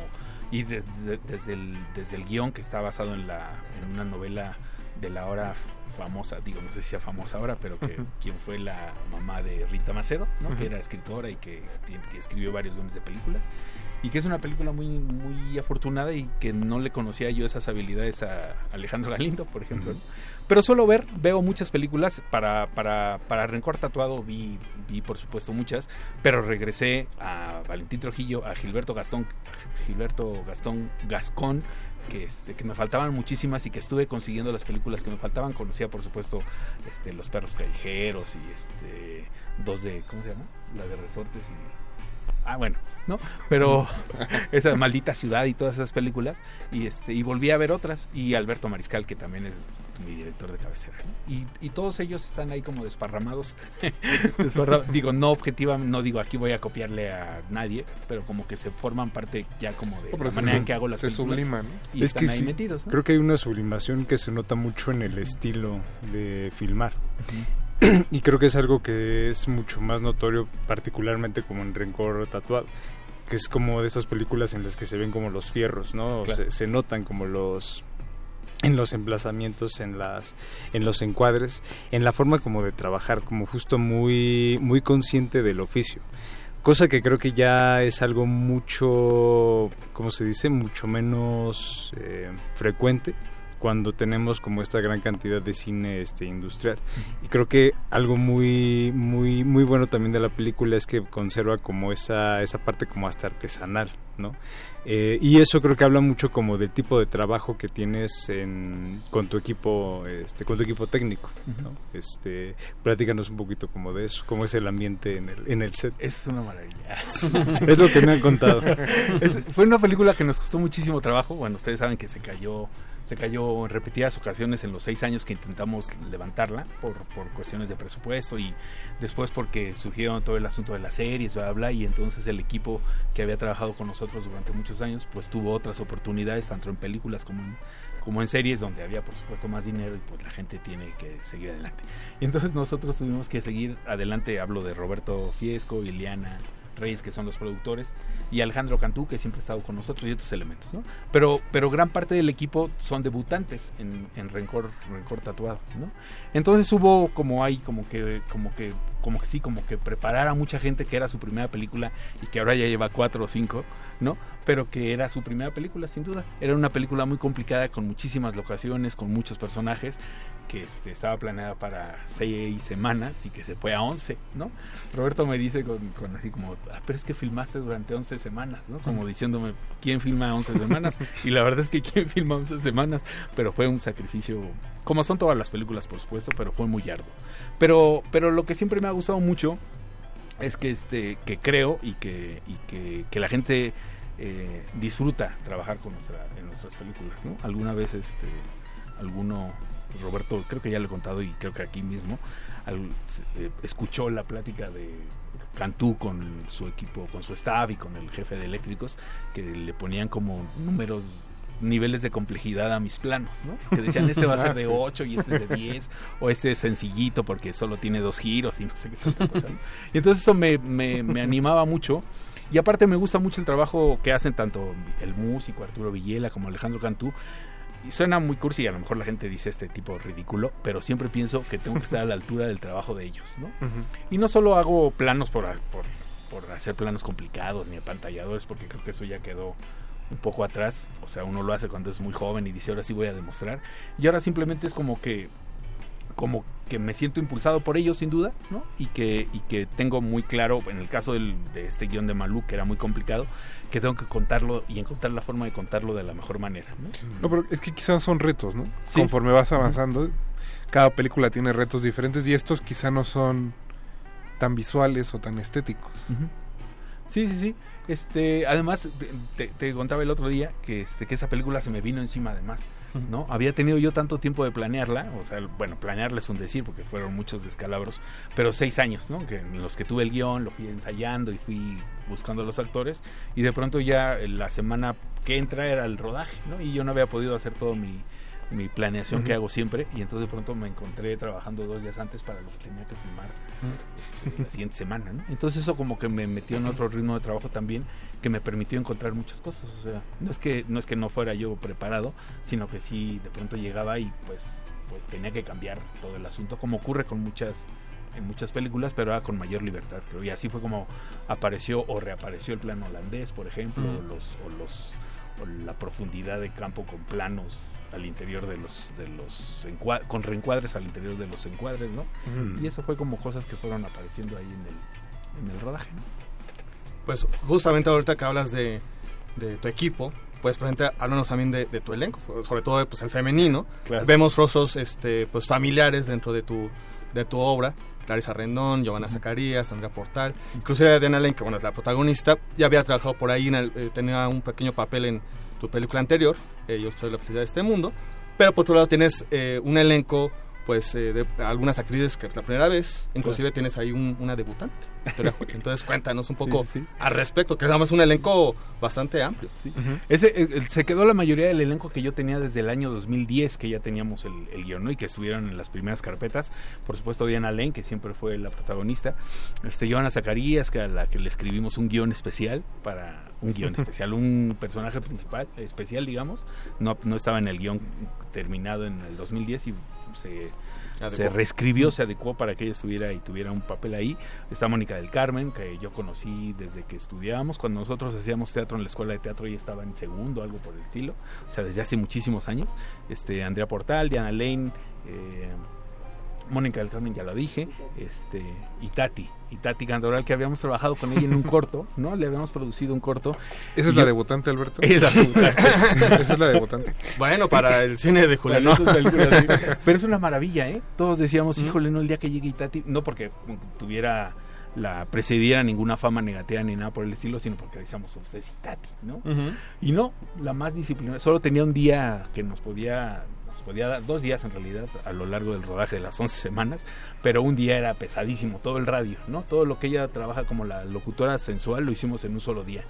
y de- de- desde el desde el guion que está basado en la en una novela de la ahora famosa, digo, no sé si sea famosa ahora, pero que quien fue la mamá de Rita Macedo, ¿no? Ujú. que era escritora y que, que escribió varios guiones de películas y que es una película muy muy afortunada y que no le conocía yo esas habilidades a Alejandro Galindo, por ejemplo. ¿no? Pero suelo ver, veo muchas películas. Para, para, para Rencor Tatuado vi, vi, por supuesto, muchas. Pero regresé a Valentín Trujillo, a Gilberto Gastón, Gilberto Gastón Gascón, que, este, que me faltaban muchísimas y que estuve consiguiendo las películas que me faltaban. Conocía, por supuesto, este, Los Perros Callejeros y este, dos de, ¿cómo se llama? La de Resortes y... Ah, bueno, ¿no? Pero esa maldita ciudad y todas esas películas. Y este y volví a ver otras. Y Alberto Mariscal, que también es mi director de cabecera. ¿no? Y, y todos ellos están ahí como desparramados. Desparra- digo, no objetivamente, no digo aquí voy a copiarle a nadie, pero como que se forman parte ya como de pero la manera en que hago las se películas. sublima, ¿no? Y es están que ahí sí, metidos, ¿no? creo que hay una sublimación que se nota mucho en el estilo de filmar. y creo que es algo que es mucho más notorio, particularmente como en Rencor Tatuado, que es como de esas películas en las que se ven como los fierros, ¿no? Claro. Se, se notan como los en los emplazamientos, en las en los encuadres, en la forma como de trabajar, como justo muy muy consciente del oficio. Cosa que creo que ya es algo mucho, ¿cómo se dice? Mucho menos eh, frecuente cuando tenemos como esta gran cantidad de cine este industrial. Y creo que algo muy muy muy bueno también de la película es que conserva como esa esa parte como hasta artesanal no Eh, y eso creo que habla mucho como del tipo de trabajo que tienes en, con tu equipo este con tu equipo técnico ¿no? este platícanos un poquito como de eso cómo es el ambiente en el en el set. Es una maravilla. Es lo que me han contado. Es- fue una película que nos costó muchísimo trabajo. Bueno, ustedes saben que se cayó, se cayó en repetidas ocasiones en los seis años que intentamos levantarla por, por cuestiones de presupuesto y después porque surgieron todo el asunto de las series, bla, bla, y entonces el equipo que había trabajado con nosotros durante muchos años, pues tuvo otras oportunidades, tanto en películas como en, como en series, donde había por supuesto más dinero y pues la gente tiene que seguir adelante. Y entonces nosotros tuvimos que seguir adelante, hablo de Roberto Fiesco, Ileana Reyes, que son los productores, y Alejandro Cantú, que siempre ha estado con nosotros, y otros elementos, ¿no? Pero, pero gran parte del equipo son debutantes en, en Rencor, Rencor Tatuado, ¿no? Entonces hubo como hay, como que, como que, como que sí, como que preparar a mucha gente que era su primera película y que ahora ya lleva cuatro o cinco, ¿no? Pero que era su primera película, sin duda. Era una película muy complicada, con muchísimas locaciones, con muchos personajes, que este, estaba planeada para seis semanas y que se fue a 11, ¿no? Roberto me dice con, con así como, "Ah, pero es que filmaste durante 11 semanas, ¿no? Como diciéndome, ¿quién filma 11 semanas? Y la verdad es que ¿quién filma 11 semanas? Pero fue un sacrificio, como son todas las películas, por supuesto, pero fue muy arduo. Pero, pero lo que siempre me ha gustado mucho es que, este, que creo y que, y que, que la gente eh, disfruta trabajar con nuestra, en nuestras películas, ¿no? Alguna vez, este, alguno, Roberto, creo que ya le he contado y creo que aquí mismo, al- eh, escuchó la plática de Cantú con su equipo, con su staff y con el jefe de eléctricos, que le ponían como números niveles de complejidad a mis planos, ¿no? Que decían, este va a ser de Sí. 8 y este es de 10, o este es sencillito porque solo tiene dos giros y no sé qué tanta cosa. ¿no? Y entonces eso me, me, me animaba mucho. Y aparte me gusta mucho el trabajo que hacen tanto el músico Arturo Villela como Alejandro Cantú. Y suena muy cursi y a lo mejor la gente dice este tipo ridículo, pero siempre pienso que tengo que estar a la altura del trabajo de ellos, ¿no? Y no solo hago planos por, por, por hacer planos complicados ni apantalladores, porque creo que eso ya quedó un poco atrás. O sea, uno lo hace cuando es muy joven y dice, ahora sí voy a demostrar. Y ahora simplemente es como que como que me siento impulsado por ellos sin duda, ¿no? Y que, y que tengo muy claro, en el caso del- de este guion de Malú, que era muy complicado, que tengo que contarlo y encontrar la forma de contarlo de la mejor manera, ¿no? No, pero es que quizás son retos, ¿no? Sí. Conforme vas avanzando, cada película tiene retos diferentes y estos quizá no son tan visuales o tan estéticos. Sí, sí, sí. Este, además, te, te contaba el otro día que, este, que esa película se me vino encima además. ¿No? Había tenido yo tanto tiempo de planearla, o sea, bueno, planearla es un decir porque fueron muchos descalabros, pero seis años, ¿no? Que en los que tuve el guion, lo fui ensayando y fui buscando a los actores y de pronto ya eh, la semana que entra era el rodaje, ¿no? Y yo no había podido hacer todo mi, mi planeación que hago siempre y entonces de pronto me encontré trabajando dos días antes para lo que tenía que filmar este, la siguiente semana, ¿no? Entonces eso como que me metió en otro ritmo de trabajo también que me permitió encontrar muchas cosas, o sea, no es que no es que no fuera yo preparado, sino que sí de pronto llegaba y pues pues tenía que cambiar todo el asunto como ocurre con muchas en muchas películas, pero ahora con mayor libertad, creo. Y así fue como apareció o reapareció el plano holandés, por ejemplo, Mm. o los o los o la profundidad de campo con planos al interior de los de los con reencuadres al interior de los encuadres, ¿no? Ujú. Y eso fue como cosas que fueron apareciendo ahí en el en el rodaje, ¿no? Pues justamente ahorita que hablas de, de tu equipo, pues ejemplo, háblanos también de, de tu elenco, sobre todo pues el femenino. Claro. Vemos rostros este, pues familiares dentro de tu, de tu obra. Clarisa Rendón, Giovanna Zacarías, Andrea Portal, inclusive Diana Lane, que bueno, es la protagonista, ya había trabajado por ahí, en el- eh, tenía un pequeño papel en tu película anterior, Yo soy la felicidad de este mundo, pero por otro lado tienes eh, un elenco pues eh, de algunas actrices que es la primera vez, inclusive tienes ahí un- una debutante, entonces cuéntanos un poco Sí, sí. al respecto, que además es un elenco bastante amplio. Ese, eh, se quedó la mayoría del elenco que yo tenía desde el año 2010, que ya teníamos el, el guion, ¿no? Y que estuvieron en las primeras carpetas. Por supuesto, Diana Lane, que siempre fue la protagonista. Este, Joana Zacarías, que a la que le escribimos un guion especial para... Un guion especial, un personaje principal, especial, digamos. No, no estaba en el guion terminado en el 2010 y se, se reescribió, se adecuó para que ella estuviera y tuviera un papel ahí. Está Mónica del Carmen, que yo conocí desde que estudiábamos. Cuando nosotros hacíamos teatro en la escuela de teatro, ella estaba en segundo, algo por el estilo. O sea, desde hace muchísimos años. Este, Andrea Portal, Diana Lane, eh, Mónica del Carmen, ya lo dije, este, y Tati, y Tati Gandoral, que habíamos trabajado con ella en un corto, ¿no? Le habíamos producido un corto. ¿Esa es la yo- debutante, Alberto? Es la debutante. Esa es la debutante. Bueno, para el cine de Julián, ¿no? Pero es una maravilla, ¿eh? Todos decíamos, híjole, no, el día que llegue Itati, no porque tuviera la precediera ninguna fama negativa ni nada por el estilo, sino porque decíamos, "Pues, es Itati, ¿no? Y no, la más disciplinada, solo tenía un día que nos podía podía dar, dos días en realidad a lo largo del rodaje de las 11 semanas, pero un día era pesadísimo, todo el radio, ¿no? Todo lo que ella trabaja como la locutora sensual lo hicimos en un solo día.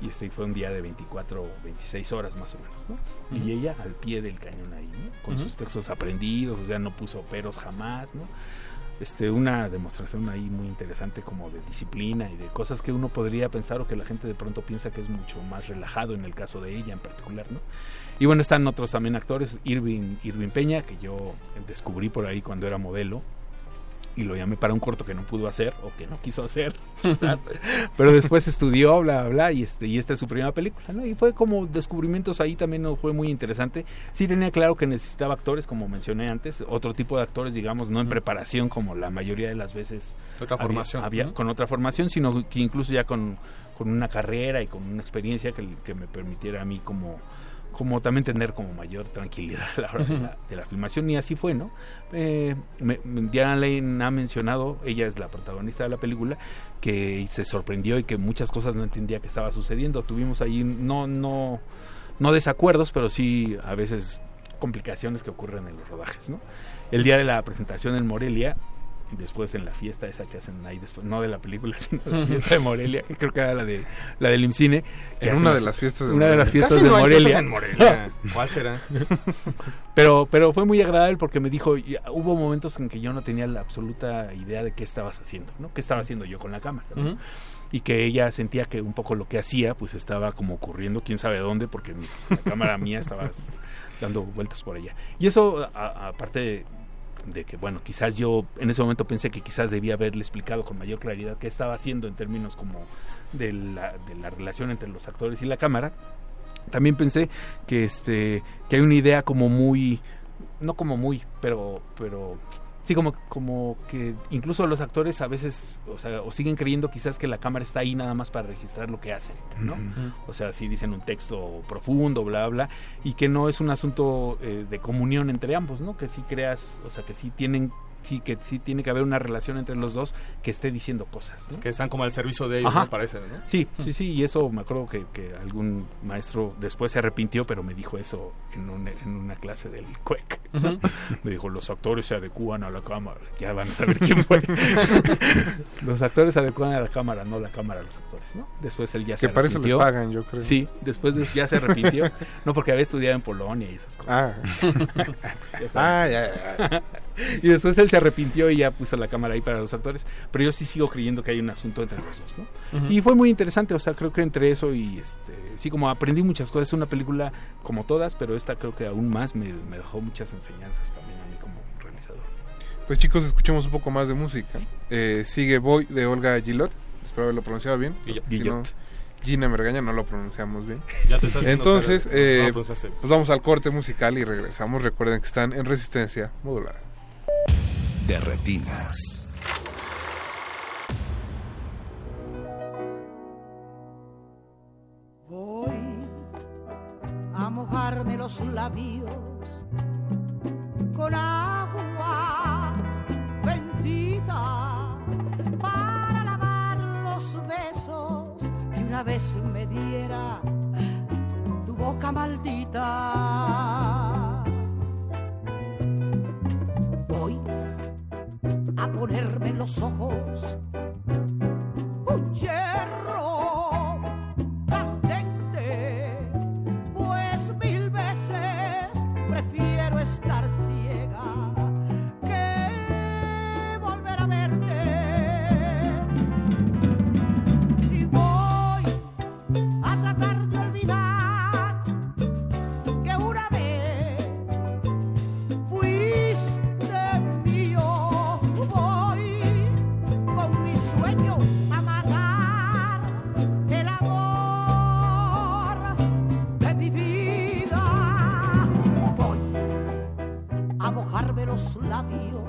Y este fue un día de 24 o 26 horas más o menos, ¿no? Y Ujú. ella al pie del cañón ahí, ¿no? Con Ujú. sus textos aprendidos, o sea, no puso peros jamás, ¿no? Este, una demostración ahí muy interesante como de disciplina y de cosas que uno podría pensar o que la gente de pronto piensa que es mucho más relajado en el caso de ella en particular, ¿no? Y bueno, están otros también actores, Irving, Irving Peña, que yo descubrí por ahí cuando era modelo, y lo llamé para un corto que no pudo hacer o que no quiso hacer, quizás. pero después estudió, bla, bla, bla, y, este, y esta es su primera película, ¿no? Y fue como descubrimientos ahí también no fue muy interesante. Sí tenía claro que necesitaba actores, como mencioné antes, otro tipo de actores, digamos, no en preparación como la mayoría de las veces. Otra había- formación. había- con otra formación, sino que incluso ya con, con una carrera y con una experiencia que, que me permitiera a mí como como también tener como mayor tranquilidad a la hora de la, de la filmación y así fue, ¿no? Eh, me- Diana Lane ha mencionado, ella es la protagonista de la película, que se sorprendió y que muchas cosas no entendía que estaba sucediendo. Tuvimos ahí no no no desacuerdos, pero sí a veces complicaciones que ocurren en los rodajes, ¿no? El día de la presentación en Morelia, después en la fiesta esa que hacen ahí después, no de la película, sino de la fiesta de Morelia, que creo que era la de la del IMCINE. En una de las- fiestas de una de Morelia. las fiestas Casi de no hay Morelia. fiestas en Morelia. ¿Cuál será? pero pero fue muy agradable porque me dijo, hubo momentos en que yo no tenía la absoluta idea de qué estabas haciendo, ¿no? ¿Qué estaba haciendo yo con la cámara? ¿no? Ujú. y que ella sentía que un poco lo que hacía pues estaba como ocurriendo quién sabe dónde porque mi- la cámara mía estaba dando vueltas por allá y eso aparte de, que bueno quizás yo en ese momento pensé que quizás debía haberle explicado con mayor claridad qué estaba haciendo en términos como de la, de la relación entre los actores y la cámara. También pensé que este que hay una idea como muy no como muy pero pero sí como como que incluso los actores a veces o sea o siguen creyendo quizás que la cámara está ahí nada más para registrar lo que hacen no o sea si dicen un texto profundo bla bla y que no es un asunto eh, de comunión entre ambos no que sí creas o sea que sí tienen sí que sí tiene que haber una relación entre los dos que esté diciendo cosas ¿no? Que están como al servicio de ellos, Ajá. me parece, ¿no? Sí, sí, sí, y eso me acuerdo que, que algún maestro después se arrepintió, pero me dijo eso en, un- en una clase del CUEC. Me dijo, los actores se adecúan a la cámara. Ya van a saber quién fue. los actores se adecúan a la cámara, no la cámara a los actores, ¿no? Después él ya se Que para eso les arrepintió. pagan, yo creo. Sí, después de- ya se arrepintió. no, porque había estudiado en Polonia y esas cosas. Ah. Ah, ya, ya, y después él se arrepintió y ya puso la cámara ahí para los actores. Pero yo sí sigo creyendo que hay un asunto entre los dos, ¿no? Y fue muy interesante, o sea, creo que entre eso y este, sí, como aprendí muchas cosas. Es una película como todas, pero esta creo que aún más me, me dejó muchas enseñanzas también a mí como realizador. Pues chicos, escuchemos un poco más de música. Eh, sigue Boy de Olga Gillot. Espero haberlo pronunciado bien. Gina me regaña, no lo pronunciamos bien. Ya te estás Entonces, no eh, pues vamos al corte musical y regresamos. Recuerden que están en resistencia modulada. De retinas. Voy a mojarme los labios con agua bendita para lavar los besos que una vez me diera tu boca maldita. A ponerme los ojos. Un hierro Love you.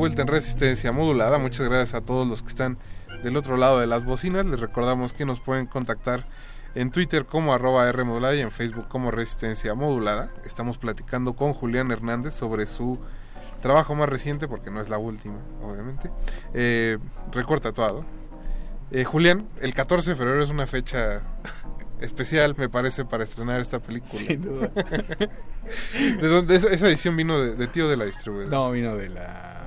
Vuelta en resistencia modulada. Muchas gracias a todos los que están del otro lado de las bocinas. Les recordamos que nos pueden contactar en Twitter como arroba R modulada y en Facebook como resistencia modulada. Estamos platicando con Julián Hernández sobre su trabajo más reciente, porque no es la última, obviamente. Eh. Eh, Julián, el 14 de febrero es una fecha especial, me parece, para estrenar esta película. Sin duda. ¿De dónde esa, esa edición vino de, de tío de la distribuidora? No, vino de la...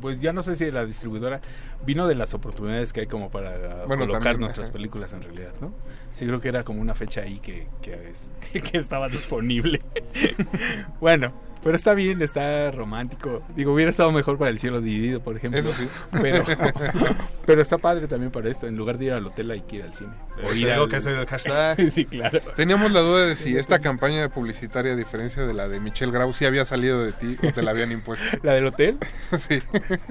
Pues ya no sé si de la distribuidora, vino de las oportunidades que hay como para Bueno, colocar también, nuestras ajá. películas en realidad, ¿no? Sí, creo que era como una fecha ahí que, que, es- que estaba disponible. bueno, pero está bien, está romántico. Digo, hubiera estado mejor para El Cielo Dividido, por ejemplo. Eso sí. Pero, pero está padre también para esto, en lugar de ir al hotel hay que ir al cine. O ir Tengo al- que hacer el hashtag. sí, claro. Teníamos la duda de si esta campaña publicitaria, a diferencia de la de Michelle Grau, sí había salido de ti o te la habían impuesto. ¿La del hotel? sí.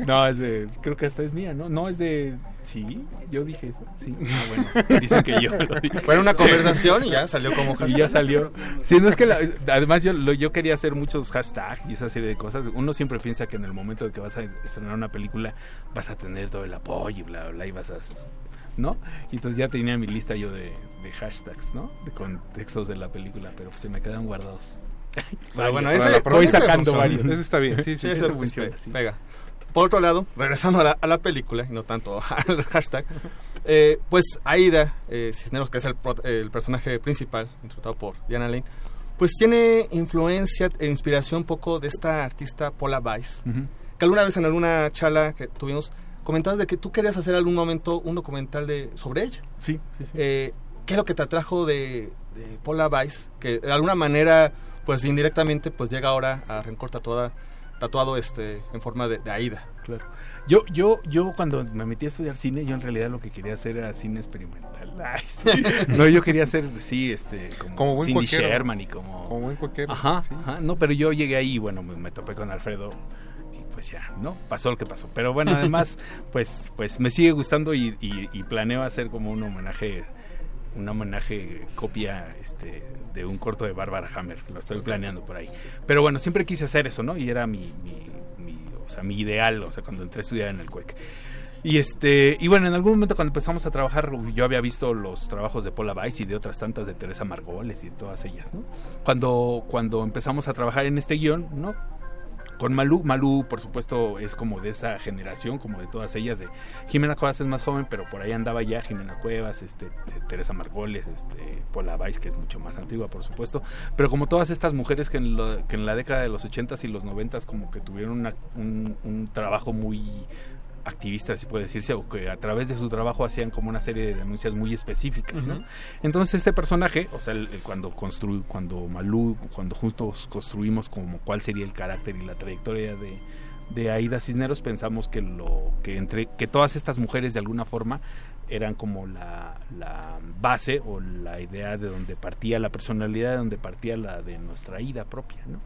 No, es de. Creo que esta es mía, ¿no? No, es de. Sí, yo dije eso. Sí. Ah, bueno. Dicen que yo lo dije. Fue una conversación y ya salió como Y hashtag. ya salió. Sí, no es que. la- además, yo, lo- yo quería hacer muchos hashtags y esa serie de cosas. Uno siempre piensa que en el momento de que vas a estrenar una película vas a tener todo el apoyo y bla, bla, bla, y vas a. ¿No? Y entonces ya tenía mi lista yo de, de hashtags, ¿no? De contextos de la película, pero se me quedaron guardados. Pero bueno, ese, voy ese sacando varios. Ese está bien, sí, sí, ese eso pues, funciona, sí. pega. Por otro lado, regresando a la, a la película y no tanto al hashtag, eh, pues Aida eh, Cisneros, que es el, el personaje principal, interpretado por Diana Lane, pues tiene influencia e inspiración un poco de esta artista Paula Weiss, Ujú. que alguna vez en alguna charla que tuvimos comentabas de que tú querías hacer algún momento un documental de sobre ella. Sí, sí, sí. Eh, ¿Qué es lo que te atrajo de, de Paula Weiss? Que de alguna manera, pues indirectamente, pues llega ahora a Rencor tatuada, tatuado este, en forma de, de Aida. Claro. Yo, yo, yo cuando me metí a estudiar cine, yo en realidad lo que quería hacer era cine experimental. Ay, sí. No, yo quería hacer, sí, este, como, Como buen Cindy. Sherman y como... Como buen cuaquero, Ajá, sí. ajá. No, pero yo llegué ahí y bueno, me, me topé con Alfredo y pues ya, ¿no? Pasó lo que pasó. Pero bueno, además, pues, pues me sigue gustando y, y- y planeo hacer como un homenaje, un homenaje copia, este, de un corto de Bárbara Hammer. Lo estoy planeando por ahí. Pero bueno, siempre quise hacer eso, ¿no? Y era mi, mi, mi- o sea, mi ideal, o sea, cuando entré a estudiar en el CUEC. Y este, y bueno, en algún momento cuando empezamos a trabajar, yo había visto los trabajos de Paula Weiss y de otras tantas de Teresa Margoles y de todas ellas, ¿no? Cuando, cuando empezamos a trabajar en este guion, ¿no? Con Malú, Malú por supuesto es como de esa generación, como de todas ellas, de Jimena Cuevas es más joven, pero por ahí andaba ya Jimena Cuevas, este, Teresa Margoles, este, Paula que es mucho más antigua, por supuesto, pero como todas estas mujeres que en, lo- que en la década de los 80s y los 90s como que tuvieron una- un, un trabajo muy activista, si puede decirse, o que a través de su trabajo hacían como una serie de denuncias muy específicas, ¿no? Entonces este personaje, o sea, el- el cuando constru, cuando Malú, cuando juntos construimos como cuál sería el carácter y la trayectoria de, de Aida Cisneros pensamos que lo que entre que todas estas mujeres de alguna forma eran como la, la base o la idea de donde partía la personalidad de donde partía la de nuestra Aida propia ¿no?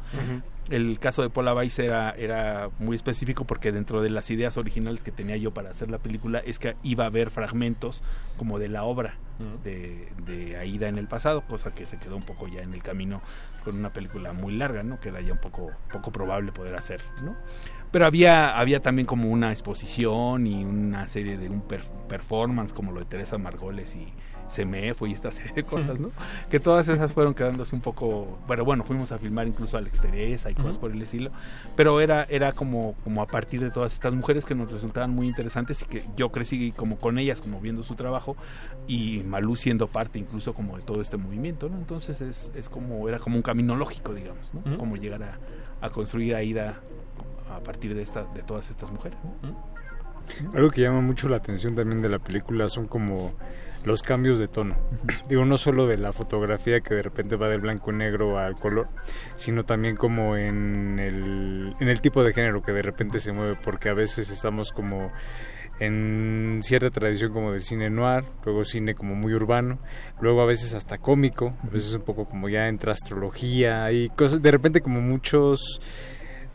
el caso de Paula Weiss era, era muy específico porque dentro de las ideas originales que tenía yo para hacer la película es que iba a haber fragmentos como de la obra de, de Aida en el pasado, cosa que se quedó un poco ya en el camino con una película muy larga, ¿no? Que era ya un poco, poco probable poder hacer, ¿no? Pero había, había también como una exposición y una serie de un per- performance como lo de Teresa Margoles y CMF y esta serie de cosas, ¿no? Que todas esas fueron quedándose un poco, pero bueno, fuimos a filmar incluso a Alex Teresa y cosas Ujú. por el estilo, pero era, era como, como a partir de todas estas mujeres que nos resultaban muy interesantes y que yo crecí como con ellas, como viendo su trabajo y Malú siendo parte incluso como de todo este movimiento, ¿no? Entonces es, es como, era como un camino lógico, digamos, ¿no? Ujú. Como llegar a, a construir a Ida a partir de, esta, de todas estas mujeres. Algo que llama mucho la atención también de la película son como los cambios de tono. Digo, no solo de la fotografía que de repente va del blanco y negro al color, sino también como en el, en el tipo de género que de repente se mueve, porque a veces estamos como en cierta tradición como del cine noir, luego cine como muy urbano, luego a veces hasta cómico, a veces un poco como ya entra astrología y cosas, de repente como muchos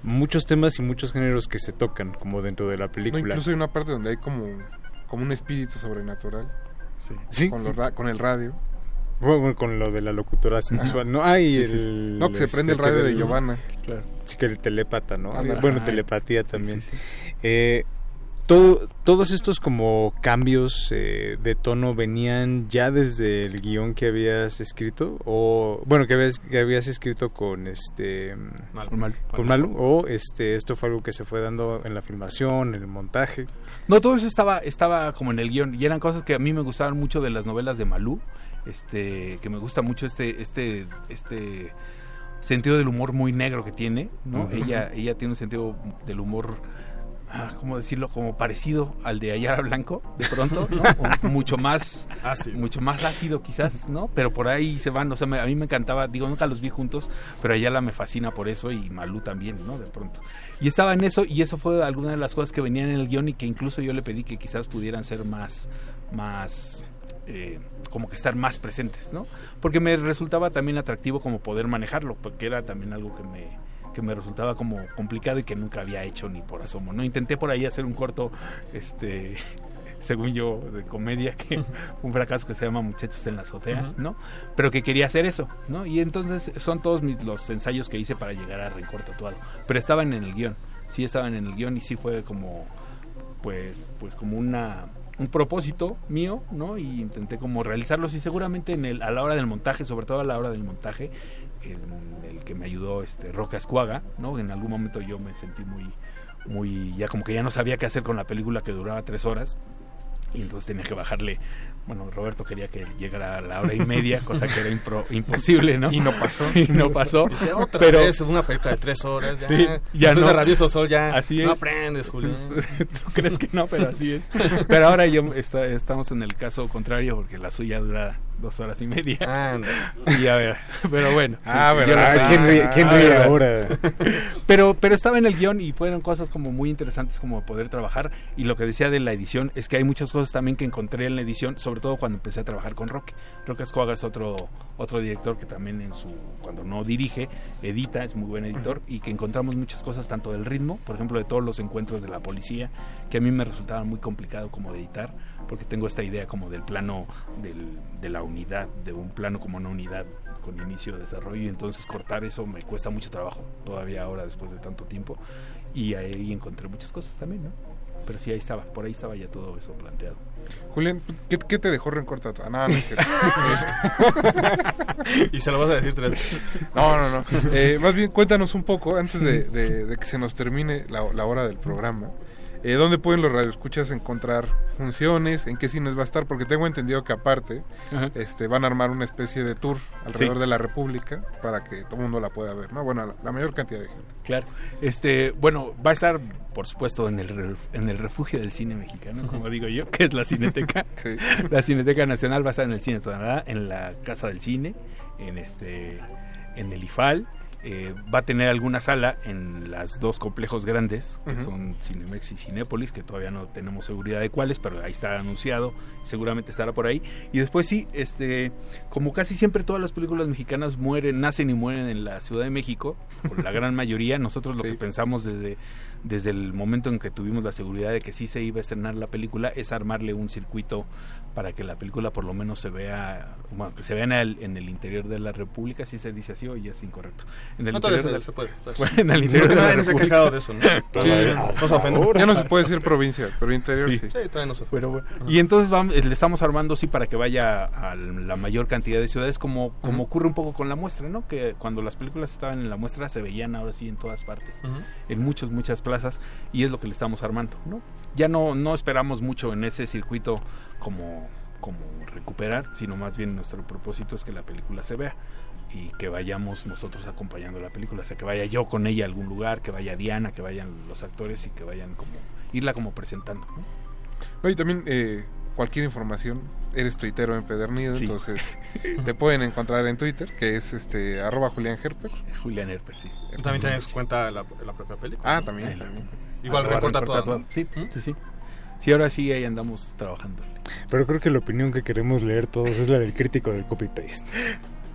muchos temas y muchos géneros que se tocan como dentro de la No, película. incluso hay una parte donde hay como, como un espíritu sobrenatural. Sí, Con, sí. lo ra- con el radio. Bueno, con lo de la locutora sensual, ¿no? Ay, Sí, sí, sí. el... No, que se prende el radio de Giovanna. Claro. Sí, que el telépata, ¿no? Bueno, telepatía también. sí, Eh, todo, todos estos como cambios eh, de tono venían ya desde el guion que habías escrito o bueno que habías, que habías escrito con este Malu. Con Malu. con Malu, o este esto fue algo que se fue dando en la filmación en el montaje No, todo eso estaba, estaba como en el guion y eran cosas que a mí me gustaban mucho de las novelas de Malú, este, que me gusta mucho este, este, este sentido del humor muy negro que tiene, ¿no? Ella, ella tiene un sentido del humor, ah, ¿cómo decirlo? Como parecido al de Ayara Blanco, de pronto, ¿no? O mucho más Ácido. mucho más ácido quizás, ¿no? Pero por ahí se van, o sea, me- a mí me encantaba, digo, nunca los vi juntos, pero Ayala me fascina por eso y Malú también, ¿no? De pronto. Y estaba en eso y eso fue alguna de las cosas que venían en el guion y que incluso yo le pedí que quizás pudieran ser más, más, eh, como que estar más presentes, ¿no? Porque me resultaba también atractivo como poder manejarlo, porque era también algo que me que me resultaba como complicado y que nunca había hecho ni por asomo, ¿no? Intenté por ahí hacer un corto, este, según yo, de comedia, que fue un fracaso que se llama Muchachos en la azotea. ¿no? Pero que quería hacer eso, ¿no? Y entonces son todos mis, los ensayos que hice para llegar a Rencor Tatuado. Pero estaban en el guion, sí estaban en el guion y sí fue como, pues, pues como una un propósito mío, ¿no? Y intenté como realizarlos y seguramente en el, a la hora del montaje, sobre todo a la hora del montaje, en el que me ayudó este Roca Escuaga, ¿no? En algún momento yo me sentí muy, muy, ya como que ya no sabía qué hacer con la película que duraba tres horas y entonces tenía que bajarle. Bueno, Roberto quería que llegara a la hora y media, cosa que era impro- imposible, ¿no? Y no pasó. y no pasó. Dice, otra pero vez una película de tres horas, ya. Sí, ya no. de Rabioso Sol, ya. Así no es. aprendes, Julián. Tú crees que no, pero así es. Pero ahora yo está- estamos en el caso contrario porque la suya dura dos horas y media. Y a ver, pero bueno. Ah, lo sé. ¿Quién ríe- quién Ah, ahora? Pero, pero estaba en el guion y fueron cosas como muy interesantes como poder trabajar. Y lo que decía de la edición es que hay muchas cosas también que encontré en la edición, sobre todo cuando empecé a trabajar con Roque. Roque Escoaga es otro, otro director que también en su, cuando no dirige, edita, es muy buen editor, y que encontramos muchas cosas, tanto del ritmo, por ejemplo, de todos los encuentros de la policía, que a mí me resultaba muy complicado como de editar, porque tengo esta idea como del plano del- de la unidad, de un plano como una unidad con inicio, desarrollo, y entonces cortar eso me cuesta mucho trabajo, todavía ahora después de tanto tiempo, y ahí encontré muchas cosas también, ¿no? Pero sí, ahí estaba, por ahí estaba ya todo eso planteado. Julián, ¿qué, qué te dejó rencor tatuado? No, no es cierto. Y se lo vas a decir tres veces. No, no, no. Eh, más bien, cuéntanos un poco, antes de, de- de que se nos termine la, la hora del programa, eh, ¿dónde pueden los radioescuchas encontrar funciones? ¿En qué cines va a estar? Porque tengo entendido que aparte Ajá. este, van a armar una especie de tour alrededor Sí. de la República para que todo el mundo la pueda ver, ¿no? Bueno, la, la mayor cantidad de gente. Claro. Este, bueno, va a estar, por supuesto, en el, en el refugio del cine mexicano, como digo yo, que es la Cineteca. Sí. La Cineteca Nacional va a estar en el Cine Tonalá, en la Casa del Cine, en este, en el IFAL Eh, va a tener alguna sala en las dos complejos grandes, que Ujú. son Cinemex y Cinépolis, que todavía no tenemos seguridad de cuáles, pero ahí está anunciado, seguramente estará por ahí. Y después sí, este, como casi siempre todas las películas mexicanas mueren, nacen y mueren en la Ciudad de México, por la gran mayoría, nosotros lo que pensamos desde, desde el momento en que tuvimos la seguridad de que sí se iba a estrenar la película es armarle un circuito para que la película por lo menos se vea, bueno, que se vea en el, en el interior de la República, si se dice así o ya es incorrecto. En el No, interior se- de- se puede, Bueno, en el interior de la se ha quejado de eso, ¿no? Todavía no se ofende. Ya no se puede decir provincia, pero interior sí. Sí, todavía no se Pero bueno. Y entonces vamos, eh, le estamos armando sí para que vaya a la mayor cantidad de ciudades como, como ocurre un poco con la muestra, ¿no? Que cuando las películas estaban en la muestra se veían ahora sí en todas partes, en muchas, muchas plazas y es lo que le estamos armando, ¿no? Ya no, no esperamos mucho en ese circuito como, como recuperar, sino más bien nuestro propósito es que la película se vea y que vayamos nosotros acompañando la película, o sea, que vaya yo con ella a algún lugar, que vaya Diana, que vayan los actores y que vayan como, irla como presentando, ¿no? No, y también eh, cualquier información, eres tuitero empedernido, Sí. entonces te pueden encontrar en Twitter, que es este arroba Julián Herper. Julián Herper, sí. También tienes cuenta la, la propia película. Ah, también, Ahí. también. Igual recorta recorta todo. ¿no? Sí, sí, sí. Sí, ahora sí ahí andamos trabajando. Pero creo que la opinión que queremos leer todos es la del crítico del copy-paste.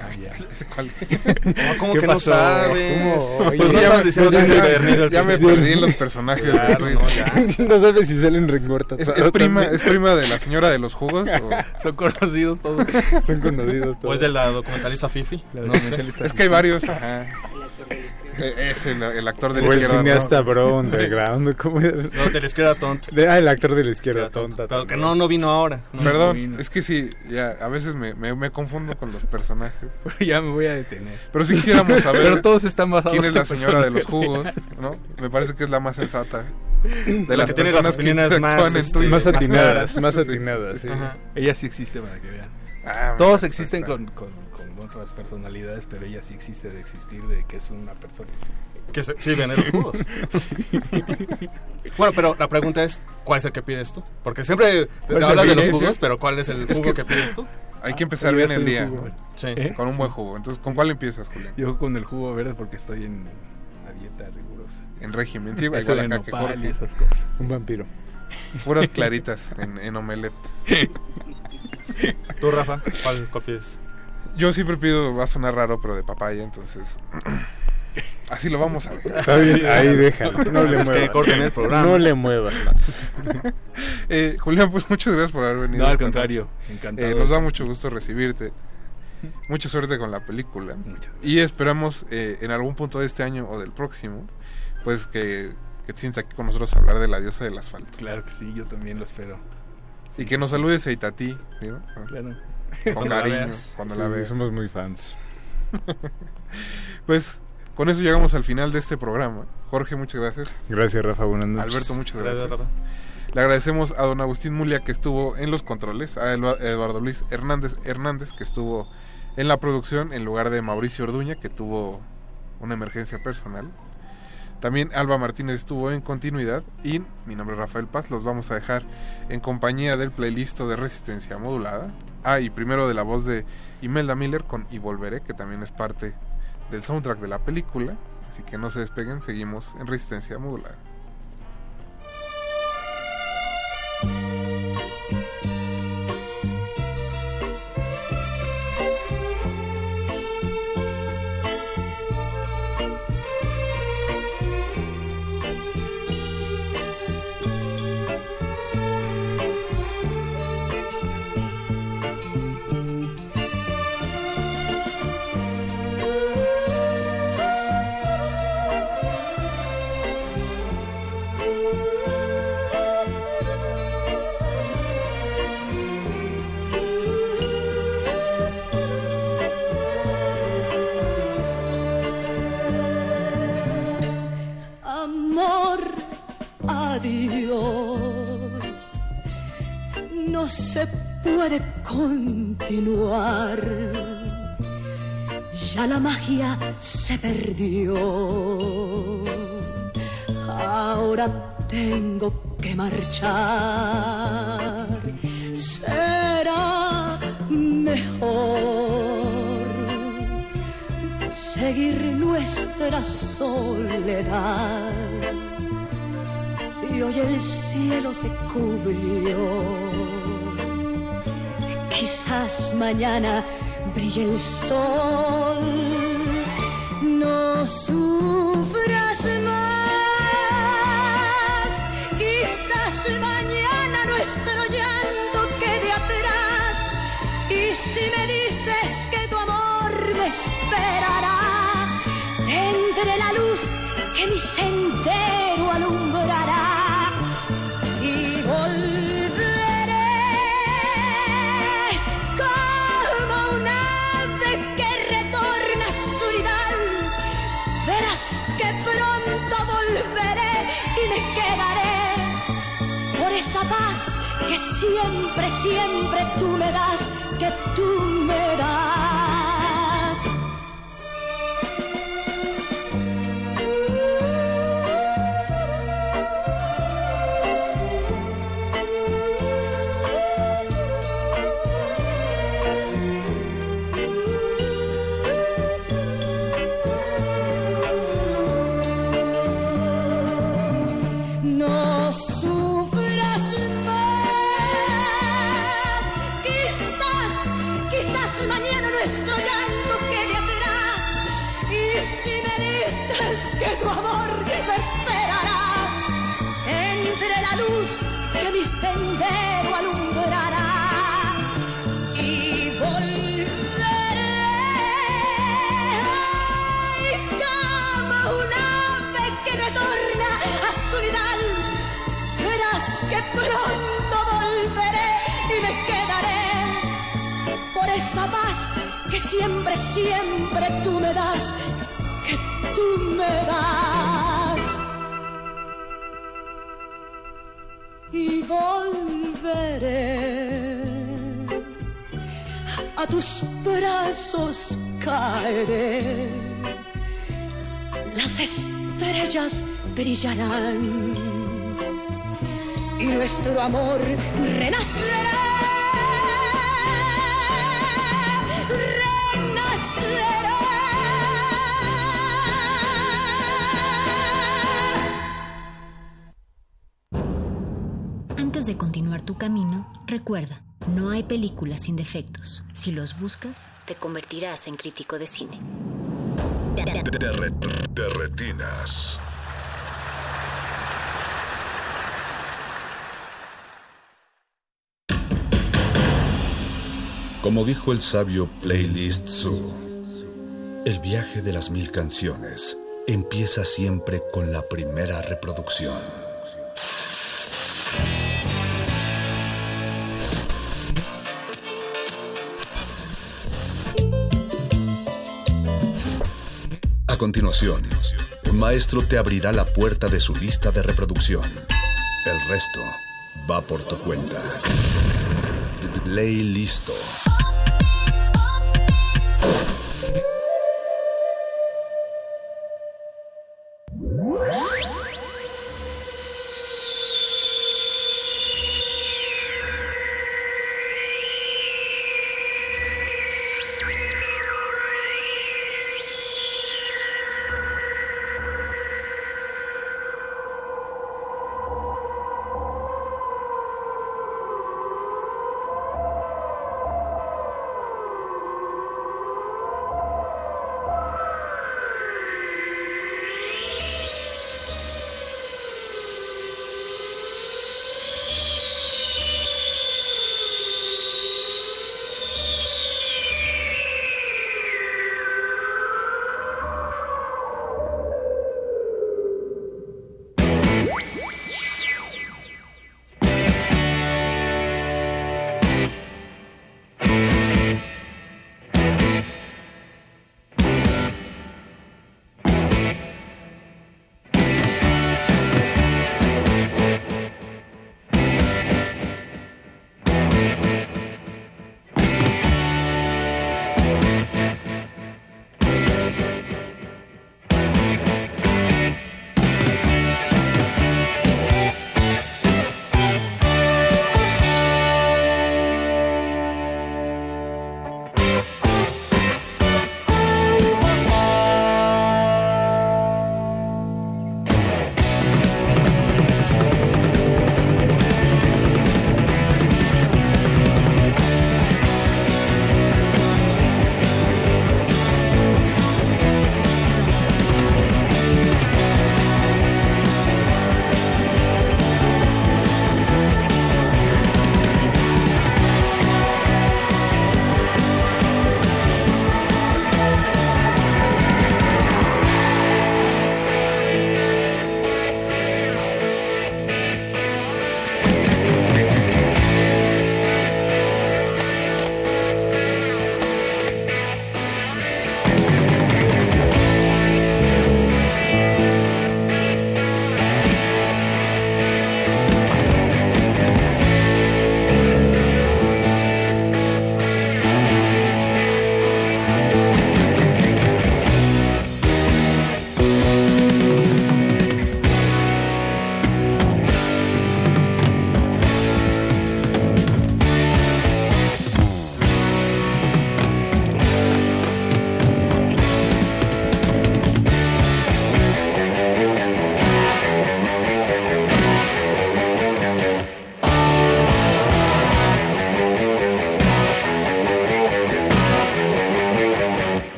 Ah, ya. ¿Cuál? No, ¿Cómo ¿Qué que no pasó? sabes? ¿Cómo? Pues no ya sabes pues ya- el ya me perdí en los personajes de Claro, no, ya. no sabes si salen recortados. ¿Es, es prima, ¿Es prima de la señora de los jugos? o- Son conocidos todos. Son conocidos ¿O todos. es de la documentalista Fifi? La No sé. Es que hay varios. Ajá. Eh, Es el, el actor de la O el izquierda, cineasta ¿no? bro underground. ¿cómo? No, de la izquierda tonta. De- ah, el actor de la izquierda tonta. Pero que no, no vino ahora. No, Perdón, no vino. es que sí, ya, a veces me, me, me confundo con los personajes. Pero ya me voy a detener. Pero si quisiéramos saber Pero todos están basados quién es la señora de los jugos, ¿no? Me parece que es la más sensata. De La las que tiene las que opiniones más, este. Más atinadas, más Sí, atinadas, sí. Ajá. Ella sí existe para que vean. Ah, Todos mira, existen con, con otras personalidades, pero ella sí existe de existir, de que es una persona. Que se, sí, ven en los jugos. Bueno, pero la pregunta es, ¿cuál es el que pides tú? Porque siempre te ¿Cuál hablas de los jugos, pero ¿cuál es el Es jugo que- que, pides tú? Hay que empezar Yo bien el día. jugo. Sí. ¿Eh? Con un buen jugo. Entonces, ¿con cuál empiezas, Julián? Yo con el jugo verde porque estoy en una dieta rigurosa. En régimen, sí, igual acá que nopal Jorge. esas cosas. Un vampiro. Puras claritas en, en omelette. ¿Tú, Rafa? ¿Cuál, pides? Yo siempre pido, va a sonar raro, pero de papaya, entonces. Así lo vamos a ver. Está bien, Sí, ahí déjalo. No le que muevas. el programa. No le muevas más. Eh, Julián, pues muchas gracias por haber venido. No, al contrario, noche. encantado. Eh, nos da mucho gusto recibirte. Mucha suerte con la película. Y esperamos eh, en algún punto de este año o del próximo, pues que, que te sientas aquí con nosotros a hablar de la diosa del asfalto. Claro que sí, yo también lo espero. y que nos saludes a Itatí. Claro. Con Cuando la cariño, veas. cuando Sí, la veas. somos muy fans. Pues con eso llegamos al final de este programa. Jorge, muchas gracias. Gracias, Rafa. Buenas noches. Alberto, muchas gracias. Gracias, Rafa. Le agradecemos a don Agustín Mulia que estuvo en los controles, a Eduardo Luis Hernández Hernández que estuvo en la producción en lugar de Mauricio Orduña que tuvo una emergencia personal. También Alba Martínez estuvo en continuidad y mi nombre es Rafael Paz. Los vamos a dejar en compañía del playlist de Resistencia Modulada. Ah, y primero de la voz de Imelda Miller con Y Volveré, que también es parte del soundtrack de la película. Así que no se despeguen, seguimos en Resistencia Modulada. No se puede continuar. Ya la magia se perdió. Ahora tengo que marchar. Será mejor seguir nuestra soledad. Si hoy el cielo se cubrió, quizás mañana brille el sol. No sufras más, quizás mañana nuestro llanto quede atrás. Y si me dices que tu amor me esperará, entre la luz que mi sendero alumbrará y volveré me quedaré por esa paz que siempre, siempre tú me das, que tú siempre, siempre tú me das, que tú me das. Y volveré a tus brazos caeré. Las estrellas brillarán y nuestro amor renacerá. Recuerda, no hay películas sin defectos. Si los buscas, te convertirás en crítico de cine. De, re- de retinas. Como dijo el sabio Playlist Zoo, el viaje de las mil canciones empieza siempre con la primera reproducción. Continuación, un maestro te abrirá la puerta de su lista de reproducción. El resto va por tu cuenta. Ley listo.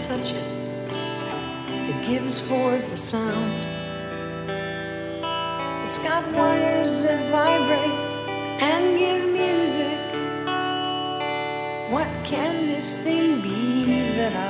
touch it, it gives forth a sound. It's got wires that vibrate and give music. What can this thing be that I?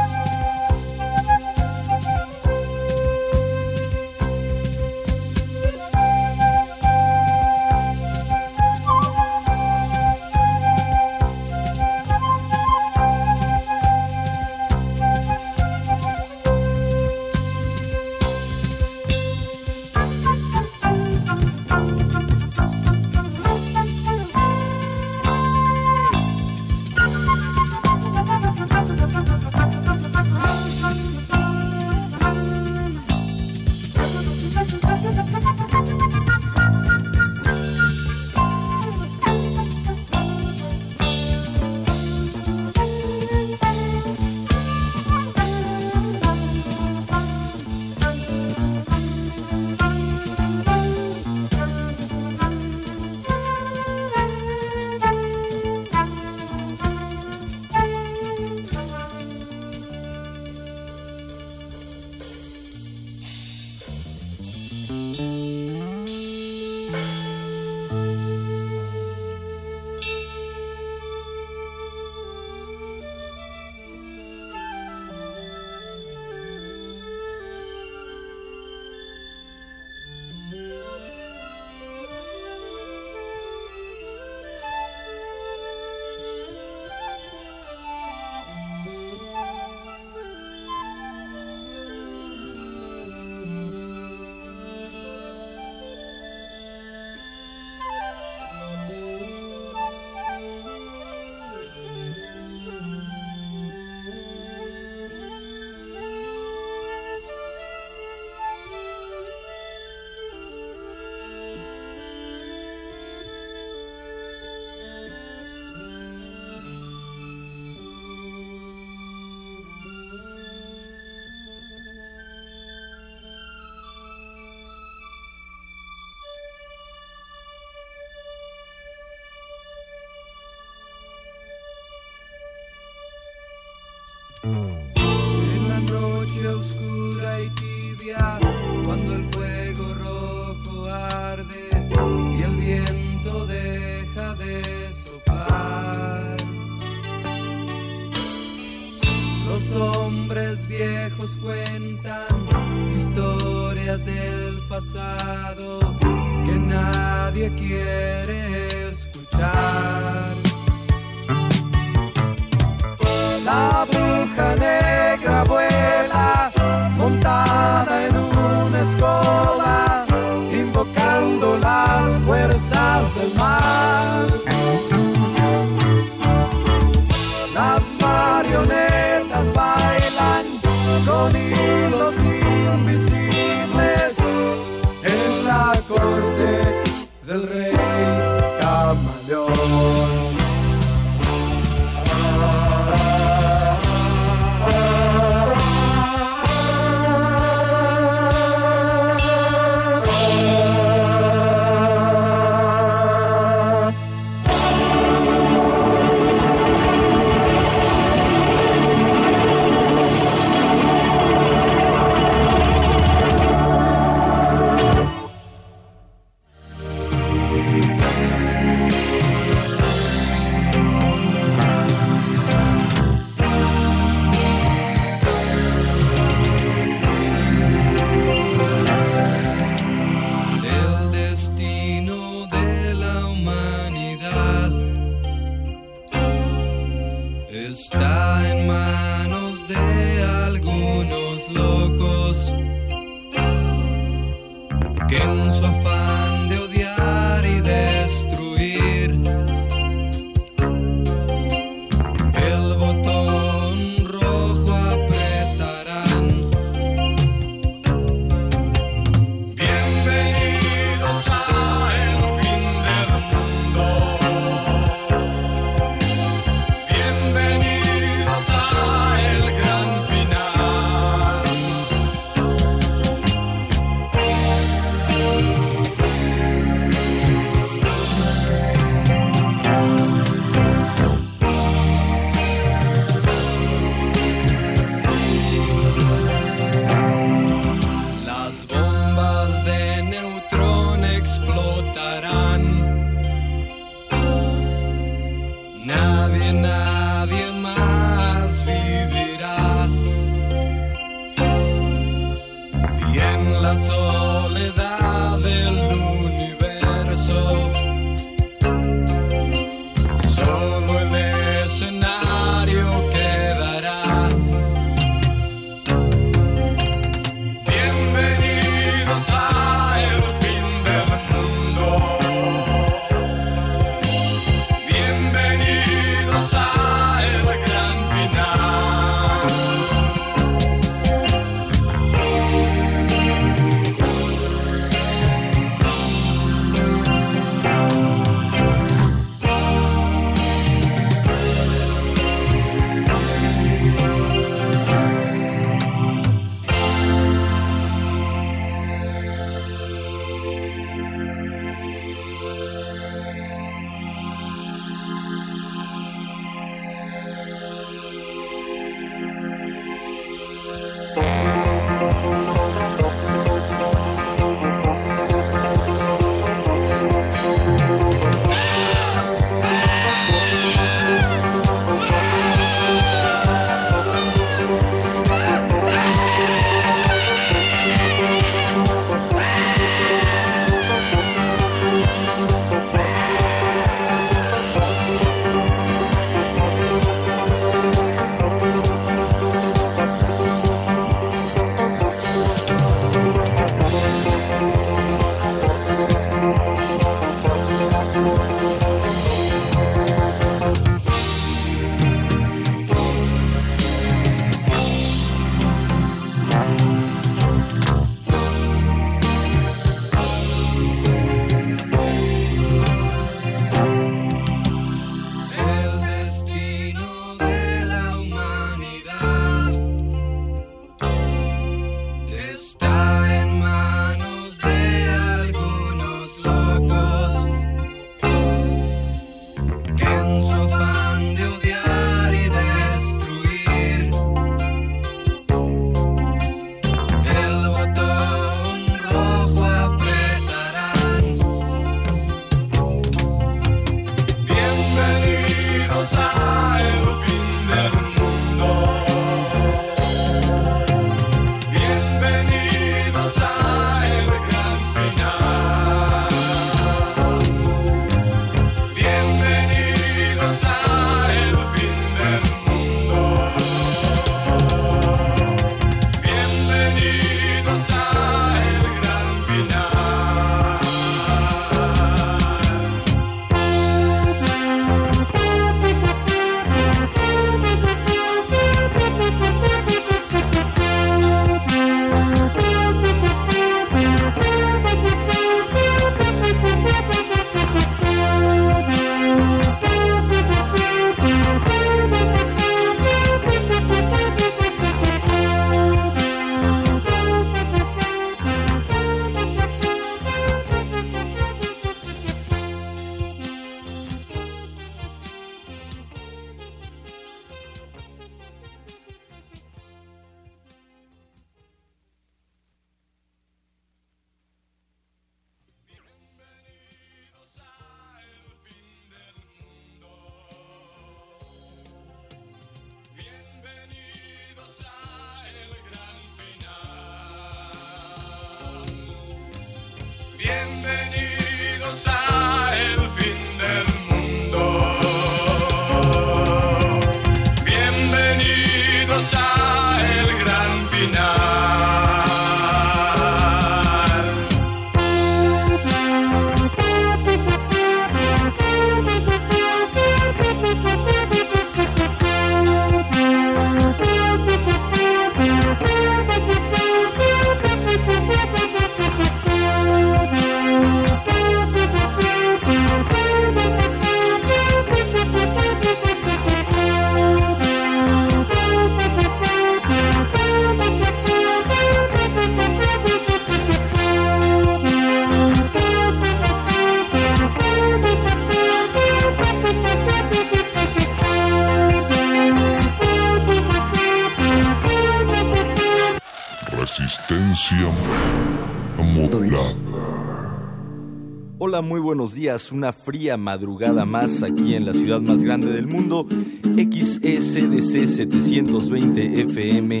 Muy buenos días. Una fría madrugada más aquí en la ciudad más grande del mundo, XECDC 720 FM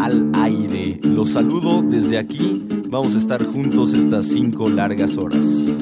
al aire. Los saludo desde aquí. Vamos a estar juntos estas cinco largas horas.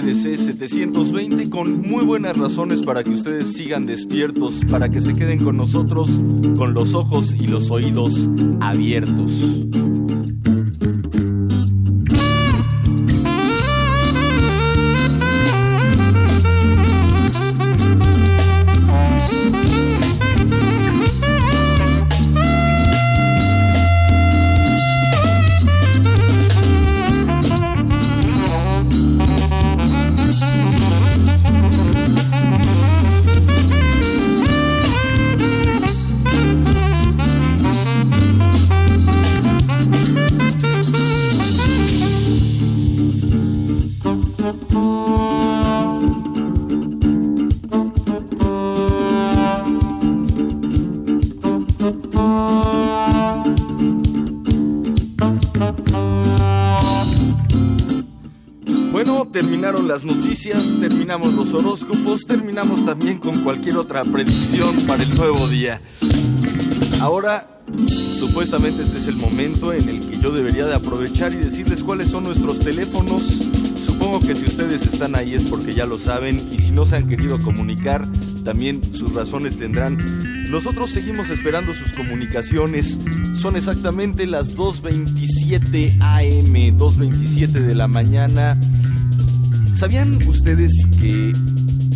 XECDC 720 con muy buenas razones para que ustedes sigan despiertos, para que se queden con nosotros con los ojos y los oídos abiertos. Predicción para el nuevo día. Ahora, supuestamente este es el momento en el que yo debería de aprovechar y decirles cuáles son nuestros teléfonos. Supongo que si ustedes están ahí es porque ya lo saben y si no se han querido comunicar, también sus razones tendrán. Nosotros seguimos esperando sus comunicaciones. Son exactamente las 2.27 am, 2.27 de la mañana. ¿Sabían ustedes que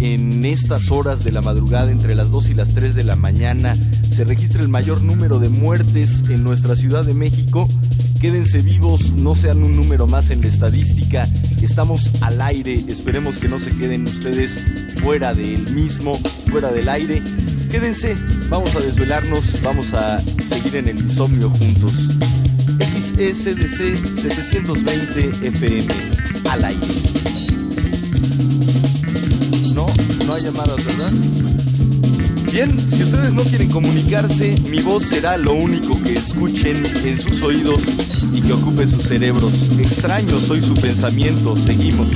en estas horas de la madrugada, entre las 2 y las 3 de la mañana, se registra el mayor número de muertes en nuestra Ciudad de México? Quédense vivos, no sean un número más en la estadística. Estamos al aire, esperemos que no se queden ustedes fuera del mismo, fuera del aire. Quédense, vamos a desvelarnos, vamos a seguir en el insomnio juntos. XSDC 720 FM, Bien, si ustedes no quieren comunicarse, mi voz será lo único que escuchen en sus oídos y que ocupe sus cerebros. Extraño, soy su pensamiento. Seguimos.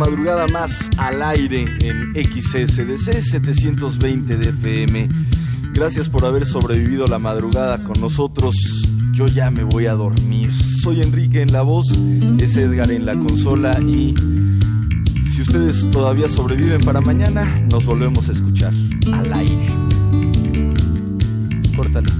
Madrugada más al aire en XSDC 720 de FM. Gracias por haber sobrevivido la madrugada con nosotros. Yo ya me voy a dormir. Soy Enrique en la voz, es Edgar en la consola y si ustedes todavía sobreviven para mañana, nos volvemos a escuchar al aire. Córtalo.